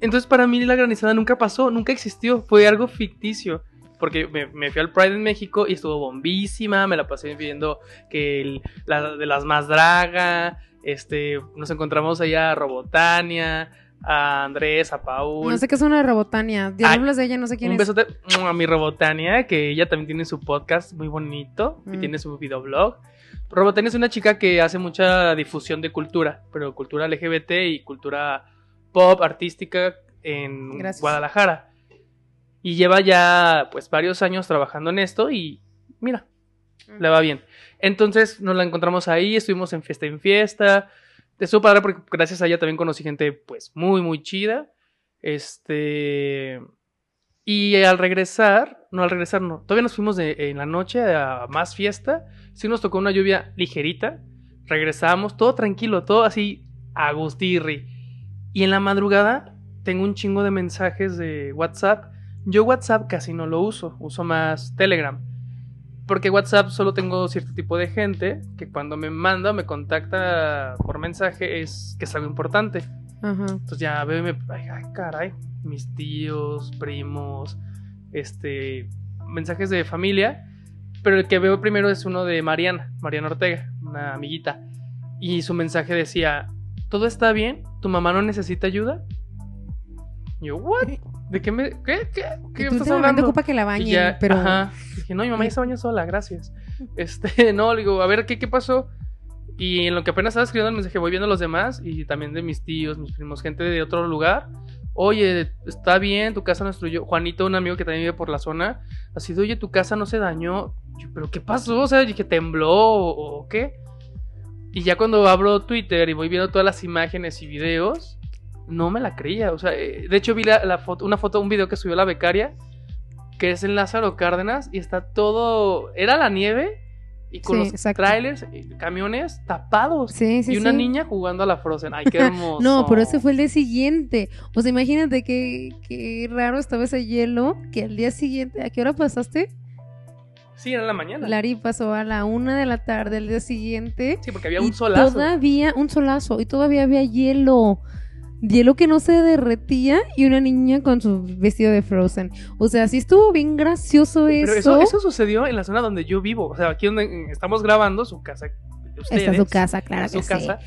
Entonces para mí la granizada nunca pasó, nunca existió, fue algo ficticio. Porque me, me fui al Pride en México y estuvo bombísima, me la pasé viendo que el- la, de las más draga, este, nos encontramos allá a Robotania, a Andrés, a Paul. No sé qué es una robotania. Ya hablas de ella, no sé quién Un es. besote a mi Robotania, que ella también tiene su podcast muy bonito y Mm. tiene su videoblog. Robotania es una chica que hace mucha difusión de cultura, pero cultura LGBT y cultura pop, artística en Gracias. Guadalajara. Y lleva ya pues varios años trabajando en esto y mira, le va bien. Entonces nos la encontramos ahí, estuvimos en fiesta en fiesta. Estuvo padre porque gracias a ella también conocí gente pues muy muy chida. Este y al regresar, no al regresar no, todavía nos fuimos de- en la noche a más fiesta. Sí nos tocó una lluvia ligerita. Regresamos, todo tranquilo, todo así agustirri. Y en la madrugada tengo un chingo de mensajes de WhatsApp. Yo WhatsApp casi no lo uso, uso más Telegram. Porque WhatsApp solo tengo cierto tipo de gente que cuando me manda, me contacta por mensaje, es que es algo importante. Entonces ya veo y me. Ay, ay, caray. Mis tíos, primos, este. Mensajes de familia. Pero el que veo primero es uno de Mariana, Mariana Ortega, una amiguita. Y su mensaje decía: ¿Todo está bien? ¿Tu mamá no necesita ayuda? Y yo, ¿what? ¿De qué me.? ¿Qué? ¿Qué? ¿Qué Y estás hablando? ocupa que la Y bañen, ya, pero... Ajá. Dije, no, mi mamá ya se baña sola, gracias. Este, <laughs> no, le digo, a ver, ¿qué, qué pasó? Y en lo que apenas estaba escribiendo el mensaje, voy viendo a los demás y también de mis tíos, mis primos, gente de otro lugar. oye, está bien, tu casa no destruyó. Juanito, un amigo que también vive por la zona, así de, oye, tu casa no se dañó. Yo, pero ¿qué pasó? O sea, dije, ¿tembló o, o qué? Y ya cuando abro Twitter y voy viendo todas las imágenes y videos, no me la creía. O sea, eh, de hecho vi la, la foto, una foto, un video que subió la becaria, que es en Lázaro Cárdenas, y está todo. Era la nieve y con Sí, los exacto. trailers, camiones tapados. Sí, sí, y una niña jugando a la Frozen. Ay, <laughs> qué hermoso. No, pero ese fue el día siguiente. O sea, imagínate qué, qué raro estaba ese hielo, que al día siguiente, ¿a qué hora pasaste? Sí, era en la mañana. Lari pasó a la una de la tarde al día siguiente. Sí, porque había un solazo. Todavía, un solazo, y todavía había hielo. Hielo que no se derretía y una niña con su vestido de Frozen. O sea, sí estuvo bien gracioso Pero eso. eso, eso sucedió en la zona donde yo vivo. O sea, aquí donde eh, estamos grabando, su casa. Ustedes, Está en su casa, claro su que sí. casa.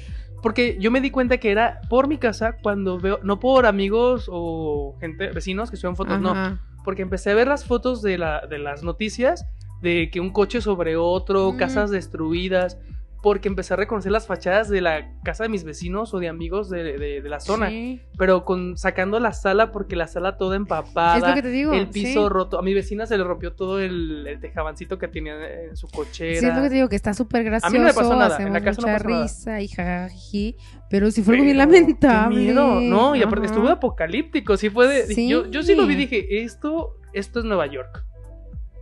Porque yo me di cuenta que era por mi casa cuando veo, no por amigos o gente, vecinos que suben fotos, no. Porque empecé a ver las fotos de, la, de las noticias de que un coche sobre otro, Mm. casas destruidas. Porque empecé a reconocer las fachadas de la casa de mis vecinos o de amigos de, de- de la zona. Sí. Pero con sacando la sala porque la sala toda empapada. Es lo que te digo. El piso sí. roto. A mi vecina se le rompió todo el, el tejabancito que tenía en su cochera. Sí, es lo que te digo, que está súper gracioso. mí no me pasó nada, en la casa no pasó nada. risa y jajaji, pero sí fue algo bien Pero, lamentable. qué miedo. No, y aparte estuvo apocalíptico. Sí fue de. Sí. Yo, yo sí lo vi dije, esto, esto es Nueva York.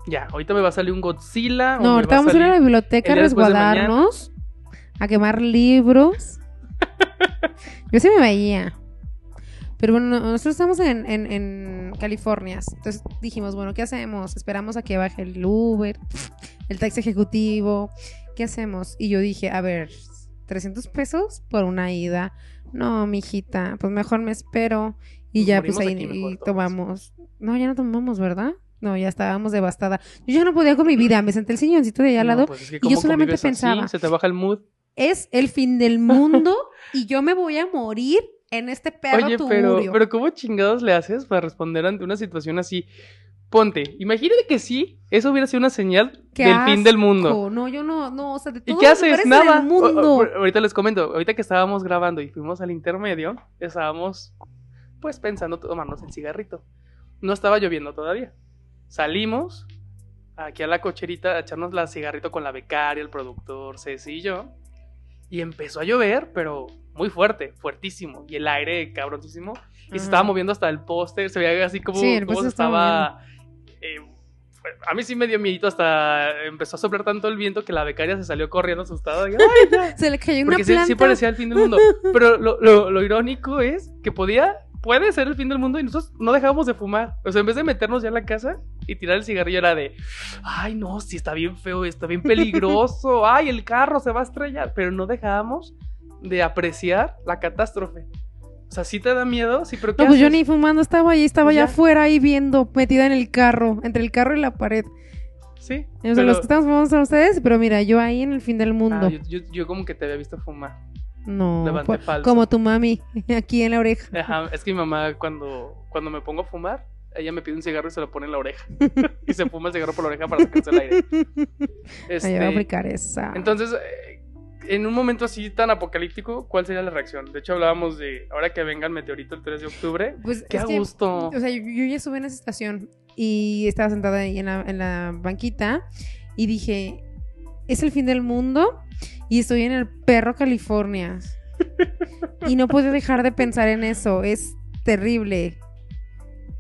Ya, ahorita me va a salir un Godzilla. o No, va ahorita vamos a ir a la biblioteca a resguardarnos, a quemar libros. <laughs> Yo sí me veía. Pero bueno, nosotros estamos en, en, en California. Entonces dijimos, bueno, ¿qué hacemos? Esperamos a que baje el Uber, el taxi ejecutivo. ¿Qué hacemos? Y yo dije, a ver, 300 pesos por una ida. No, mijita, pues mejor me espero. Y Nos ya, pues ahí y tomamos. No, ya no tomamos, ¿verdad? No, ya estábamos devastada. Yo ya no podía con mi vida. Me senté en el silloncito de allá al No, lado. pues es que y yo ¿cómo solamente convives así? pensaba- Se te baja el mood. Es el fin del mundo y yo me voy a morir en este perro Oye, pero, tugurio. pero ¿cómo chingados le haces para responder ante una situación así? Ponte, imagínate que sí, eso hubiera sido una señal del fin del mundo. No, yo no, no, o sea, de ¿Y todos qué haces? Nada. el mundo. O- o- ahorita les comento, ahorita que estábamos grabando y fuimos al intermedio, estábamos pues pensando tomarnos el cigarrito. No estaba lloviendo todavía. Salimos aquí a la cocherita a echarnos la cigarrito con la becaria, el productor, Ceci y yo. Y empezó a llover, pero muy fuerte, fuertísimo. Y el aire cabronísimo. Y se estaba moviendo hasta el póster. Se veía así como, Sí, póster se estaba eh, a mí sí me dio miedito hasta empezó a soplar tanto el viento que la becaria se salió corriendo asustada. Y. <laughs> Se le cayó una Porque sí, planta. sí parecía el fin del mundo. <laughs> Pero lo, lo- lo irónico es que podía, puede ser el fin del mundo y nosotros no dejábamos de fumar. O sea, en vez de meternos ya en la casa y tirar el cigarrillo era de, ay no, sí está bien feo, está bien peligroso, <laughs> ay el carro se va a estrellar. Pero no dejábamos de apreciar la catástrofe. O sea, sí te da miedo, sí, pero ¿qué No, pues yo haces? ni fumando estaba ahí, estaba Pues allá ya. afuera ahí viendo, metida en el carro, entre el carro y la pared. Sí. O sea, pero- los que estamos fumando son ustedes, pero mira, yo ahí en el fin del mundo. Ah, yo, yo- yo como que te había visto fumar. no, levanté falso. como tu mami, <laughs> aquí en la oreja. Ajá, es que mi mamá cuando, cuando me pongo a fumar, ella me pide un cigarro y se lo pone en la oreja. <laughs> y se fuma el cigarro por la oreja para sacarse el aire. <laughs> Este, va a aplicar esa. entonces, eh, en un momento así tan apocalíptico, ¿cuál sería la reacción? De hecho, hablábamos de ahora que venga el meteorito el 3 de octubre. pues, ¡Qué a que, gusto! O sea, yo, yo ya estuve en esa estación y estaba sentada ahí en la, en la banquita y dije, es el fin del mundo y estoy en el perro California. <laughs> y no puedo dejar de pensar en eso, es terrible.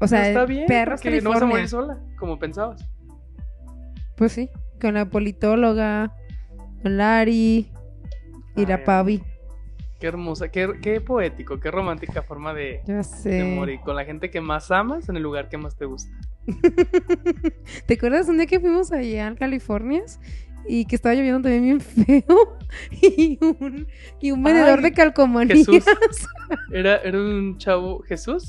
O sea, está bien, perros porque no vas a morir sola, como pensabas. Pues sí, con la politóloga, con Lari y la Pavi. Qué hermosa, qué, qué poético, qué romántica forma de, Ya de sé. morir. Con la gente que más amas en el lugar que más te gusta. <laughs> ¿Te acuerdas un día que fuimos allá a California? Y que estaba lloviendo también bien feo. <laughs> Y un, y un vendedor Ay, de calcomanías. Jesús. Era, era un chavo, Jesús,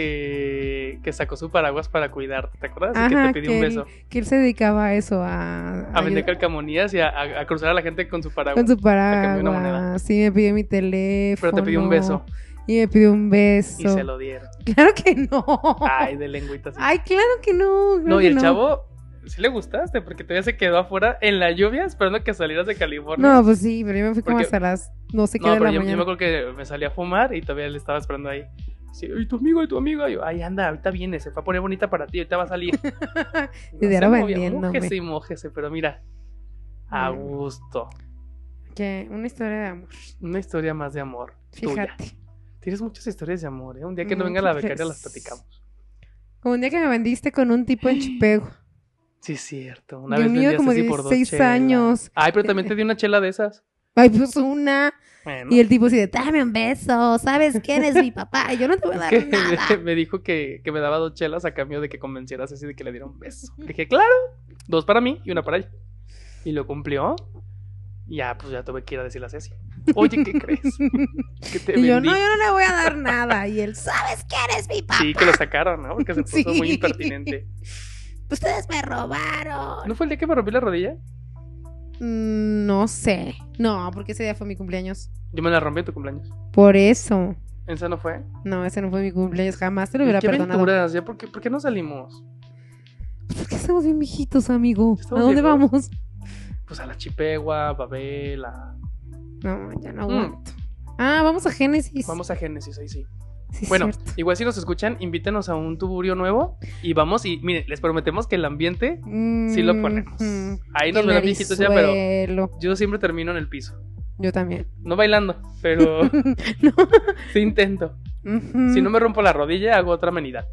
que, que sacó su paraguas para cuidarte, ¿te acuerdas? y que Ajá, te pidió un beso. él, que él se dedicaba a eso, a, A vender calcamonías y a, a- a cruzar a la gente con su paraguas. con su cambio una moneda. paraguas. Sí, me pidió mi teléfono. Pero te pidió un beso. Y me pidió un beso. Y se lo dieron. <laughs> Claro que no. Ay, de lengüita. Ay, claro que no. claro no, y el no. chavo sí le gustaste porque todavía se quedó afuera en la lluvia esperando que salieras de California. No, pues sí, pero yo me fui como hasta las no sé qué No, de pero la yo, yo mañana. me acuerdo que me salí a fumar y todavía le estaba esperando ahí. Sí, y tu amigo, y tu amigo. Y yo, ay, anda, ahorita viene, se fue a poner bonita para ti, ahorita va a salir. <laughs> Y de ahora. Mójese y mójese, pero mira, a Mm. gusto. Que una historia de amor. Una historia más de amor. tuya. Fíjate. Tienes muchas historias de amor, ¿eh? Un día que no venga Muchas. la becaria las platicamos. Como un día que me vendiste con un tipo en Chipego. Sí, es cierto. Una vez mío, como así por dos 16 chelas. años. Ay, pero también te di una chela de esas. Ay, pues una. Bueno. Y el tipo así de, dame un beso, ¿sabes quién es mi papá? Y yo no te voy a Es dar <laughs> que nada. <laughs> me dijo que, que me daba dos chelas a cambio de que convencieras así de que le diera un beso. Le dije, claro, dos para mí y una para ella. Y lo cumplió. Y ya, pues ya tuve que ir a decirle así. Oye, ¿qué crees? <laughs> Que te Y yo, vendí. no, yo no le voy a dar nada. Y él, ¿sabes quién es mi papá? Sí, que lo sacaron, ¿no? Porque se puso Sí. muy impertinente. Ustedes me robaron. ¿No fue el día que me rompí la rodilla? Mm, No sé. No, porque ese día fue mi cumpleaños. Yo me la rompí en tu cumpleaños. Por eso. ¿Esa no fue? No, ese no fue mi cumpleaños. Jamás te lo ¿Y hubiera ¿Qué perdonado. aventuras? ¿Ya por qué, por qué no salimos? ¿Por qué estamos bien viejitos, amigo? ¿A ¿Estamos dónde viejos? vamos? Pues a la Chipegua, Babel, a... No, ya no Mm. aguanto. Ah, vamos a Génesis. Vamos a Génesis, ahí sí. Sí, Bueno, igual si nos escuchan, invítenos a un tuburio nuevo y vamos y miren, les prometemos que el ambiente sí lo ponemos. Mm, Ahí nos verán viejitos ya, pero yo siempre termino en el piso. Yo también. No bailando, pero <laughs> No. sí intento. Ujú. Si no me rompo la rodilla, hago otra amenidad.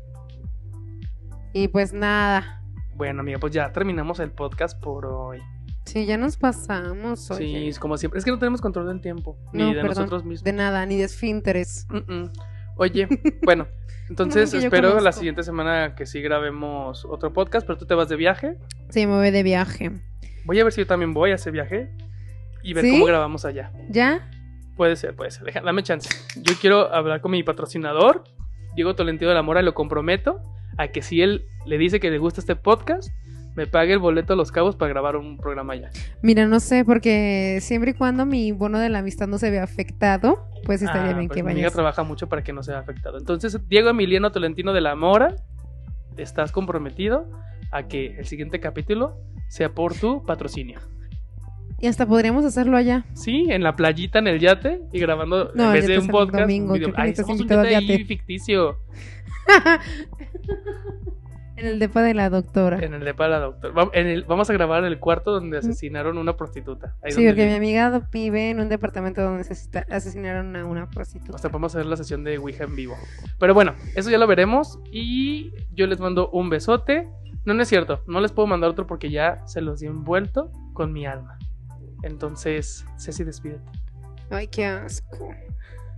Y pues nada. Bueno, amiga, pues ya terminamos el podcast por hoy. Sí, ya nos pasamos. Oye. Sí, es como siempre. Es que no tenemos control del tiempo, ni de perdón. nosotros mismos. De nada, ni de esfínteres. Mm-mm. Oye, bueno, <laughs> entonces espero la siguiente semana que sí grabemos otro podcast, pero tú te vas de viaje. Sí, me voy de viaje. Voy a ver si yo también voy a ese viaje y ver ¿Sí? cómo grabamos allá. ¿Ya? Puede ser, puede ser. Deja- dame chance. Yo quiero hablar con mi patrocinador, Diego Tolentino de la Mora, y lo comprometo a que si él le dice que le gusta este podcast, me pague el boleto a los cabos para grabar un programa allá. Mira, no sé, porque siempre y cuando mi bono de la amistad no se vea afectado, pues estaría Ah, bien pues que mi amiga vayas. trabaja mucho para que no sea afectado. Entonces, Diego Emiliano Tolentino de la Mora, estás comprometido a que el siguiente capítulo sea por tu patrocinio. Y hasta podríamos hacerlo allá. Sí, en la playita, en el yate y grabando No, en vez de un podcast. domingo, un video. Ay, estás un yate. ficticio <laughs> en el depa de la doctora. en el de para doctor. Va- en el- vamos a grabar en el cuarto donde asesinaron una prostituta. Ahí Sí, porque mi amiga vive en un departamento donde asesinaron a una prostituta. Hasta podemos hacer la sesión de Ouija en vivo. Pero bueno, eso ya lo veremos. Y yo les mando un besote. No, no es cierto. No les puedo mandar otro porque ya se los di envuelto con mi alma. Entonces, Ceci, despídete. Ay, qué asco.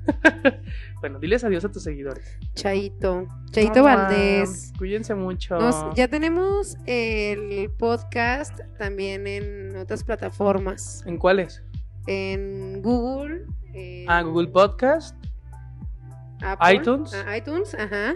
<laughs> Bueno, diles adiós a tus seguidores. Chaito. Chaito Hola, Valdés. Cuídense mucho. Nos- ya tenemos el podcast también en otras plataformas. ¿En cuáles? En Google. en Ah, Google Podcast. Apple, iTunes. ah, iTunes, ajá.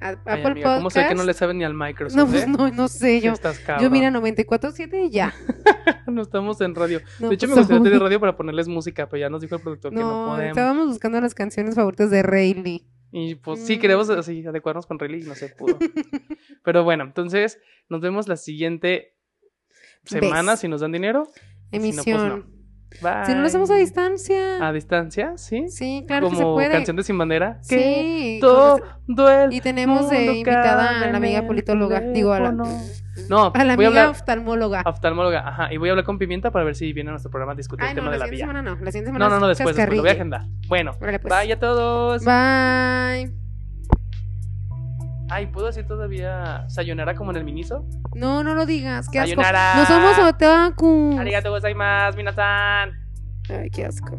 A- Ay, Apple amiga, ¿Cómo sé que no le saben ni al Microsoft? No, pues eh? no, no sé. Yo, estás yo mira 94.7 y ya. <laughs> No estamos en radio. No, de hecho, me pues, gustaría no. tener radio para ponerles música, pero ya nos dijo el productor que no podemos. estábamos buscando las canciones favoritas de Rayleigh. Y pues sí, Mm. queremos así adecuarnos con Riley y no se pudo. <laughs> pero bueno, entonces nos vemos la siguiente semana Ves. si nos dan dinero. Si no, pues, Emisión. Bye. Si no lo hacemos a distancia. A distancia, ¿sí? Sí, claro que se Como puede. canción de Sin Bandera. Sí, Que como todo el Y tenemos de invitada a la amiga politóloga. Digo, a la. <laughs> No, a la voy a amiga hablar oftalmóloga. oftalmóloga, ajá, y voy a hablar con Pimienta para ver si viene a nuestro programa a discutir Ay, el no, tema la de la siguiente vía. semana no. La siguiente semana No, no, no, es después, después, lo voy a agendar. Bueno, Órale, pues. bye a todos. Bye. Ay, ¿puedo decir todavía sayonara como en el miniso? No, no lo digas. Qué asco. Sayonara. No somos otaku. Arigato gozaimasu, minasan. Ay, qué asco.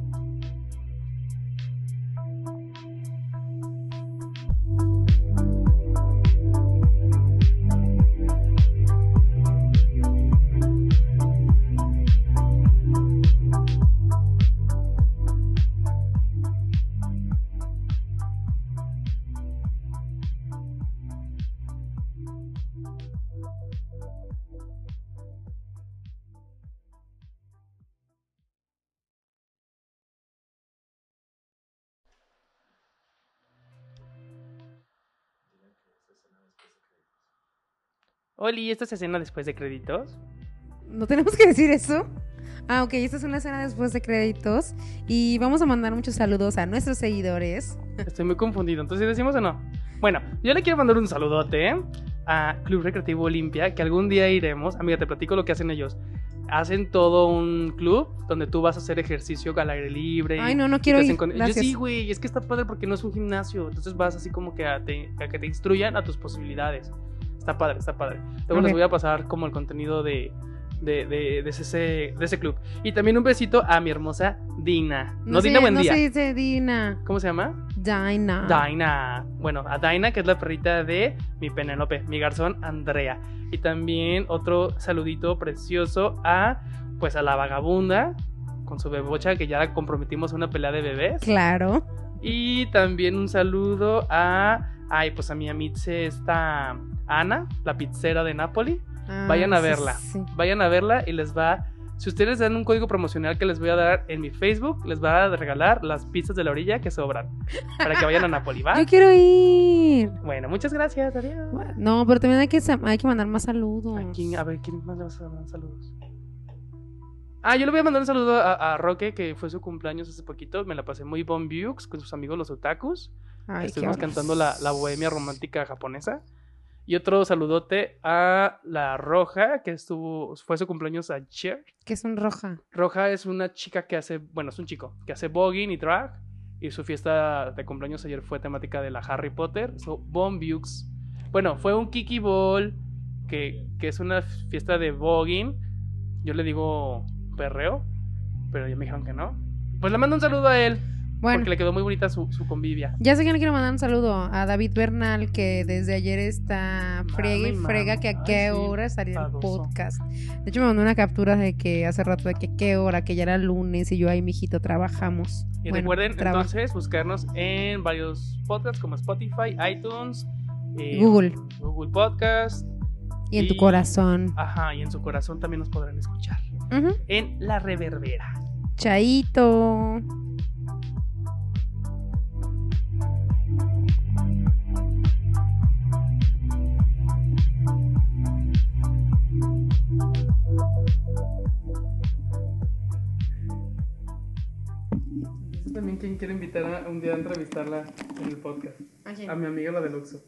Oli, ¿esta es escena después de créditos? ¿No tenemos que decir eso? Ah, ok, esta es una escena después de créditos y vamos a mandar muchos saludos a nuestros seguidores. Estoy muy confundido. Entonces, ¿decimos o no? Bueno, yo le quiero mandar un saludote a Club Recreativo Olimpia, que algún día iremos. Amiga, te platico lo que hacen ellos. Hacen todo un club donde tú vas a hacer ejercicio al aire libre. Ay, no, no quiero ir. con- Yo sí, güey, es que está padre porque no es un gimnasio. Entonces vas así como que a, te- a que te instruyan a tus posibilidades. Está padre, está padre. Luego les voy a pasar como el contenido de, de, de, de ese, de ese club. Y también un besito a mi hermosa Dina. No, se- Dina, buen no día. se dice Dina. ¿Cómo se llama? Dina. Daina. Bueno, a Daina, que es la perrita de mi Penélope, mi garzón Andrea. Y también otro saludito precioso a, pues, a la vagabunda con su bebocha, que ya la comprometimos a una pelea de bebés. Claro. Y también un saludo a, ay, pues a mi amitse esta Ana, la pizzera de Napoli. Ah, Vayan a verla. sí. Vayan a verla y les va... Si ustedes dan un código promocional que les voy a dar en mi Facebook, les va a regalar las pizzas de la orilla que sobran. Para que vayan a Napoli, ¿va? <laughs> Yo quiero ir. Bueno, muchas gracias, adiós. No, pero también hay que, hay que mandar más saludos. ¿A, quién? a ver, ¿quién más le vas a mandar saludos? Ah, yo le voy a mandar un saludo a, a Roque, que fue su cumpleaños hace poquito. Me la pasé muy bon vieux con sus amigos los otakus. Ay, Estuvimos cantando la, la bohemia romántica japonesa. Y otro saludote a la Roja, que estuvo, fue su cumpleaños ayer. Que son roja. Roja es una chica que hace, bueno, es un chico, que hace voguing y drag. Y su fiesta de cumpleaños ayer fue temática de la Harry Potter. So, Bon Vieux. Bueno, fue un Kiki Ball, que, que es una fiesta de voguing. Yo le digo perreo, pero ya me dijeron que no. Pues le mando un saludo a él, Bueno, porque le quedó muy bonita su, su convivia. ya sé que le quiero mandar un saludo a David Bernal, que desde ayer está friega y frega que a Ay, qué sí, hora salía el podcast. De hecho, me mandó una captura de que hace rato de que a qué hora, que ya era lunes y yo ahí, mijito, trabajamos. Y Bueno, recuerden traba- entonces buscarnos en varios podcasts como Spotify, iTunes, eh, Google. Google Podcast. Y en tu corazón. Ajá, y en su corazón también nos podrán escuchar. En La Reverbera. Chaito. También quien quiere invitar a un día a entrevistarla en el podcast. A mi amiga la del Oxxo.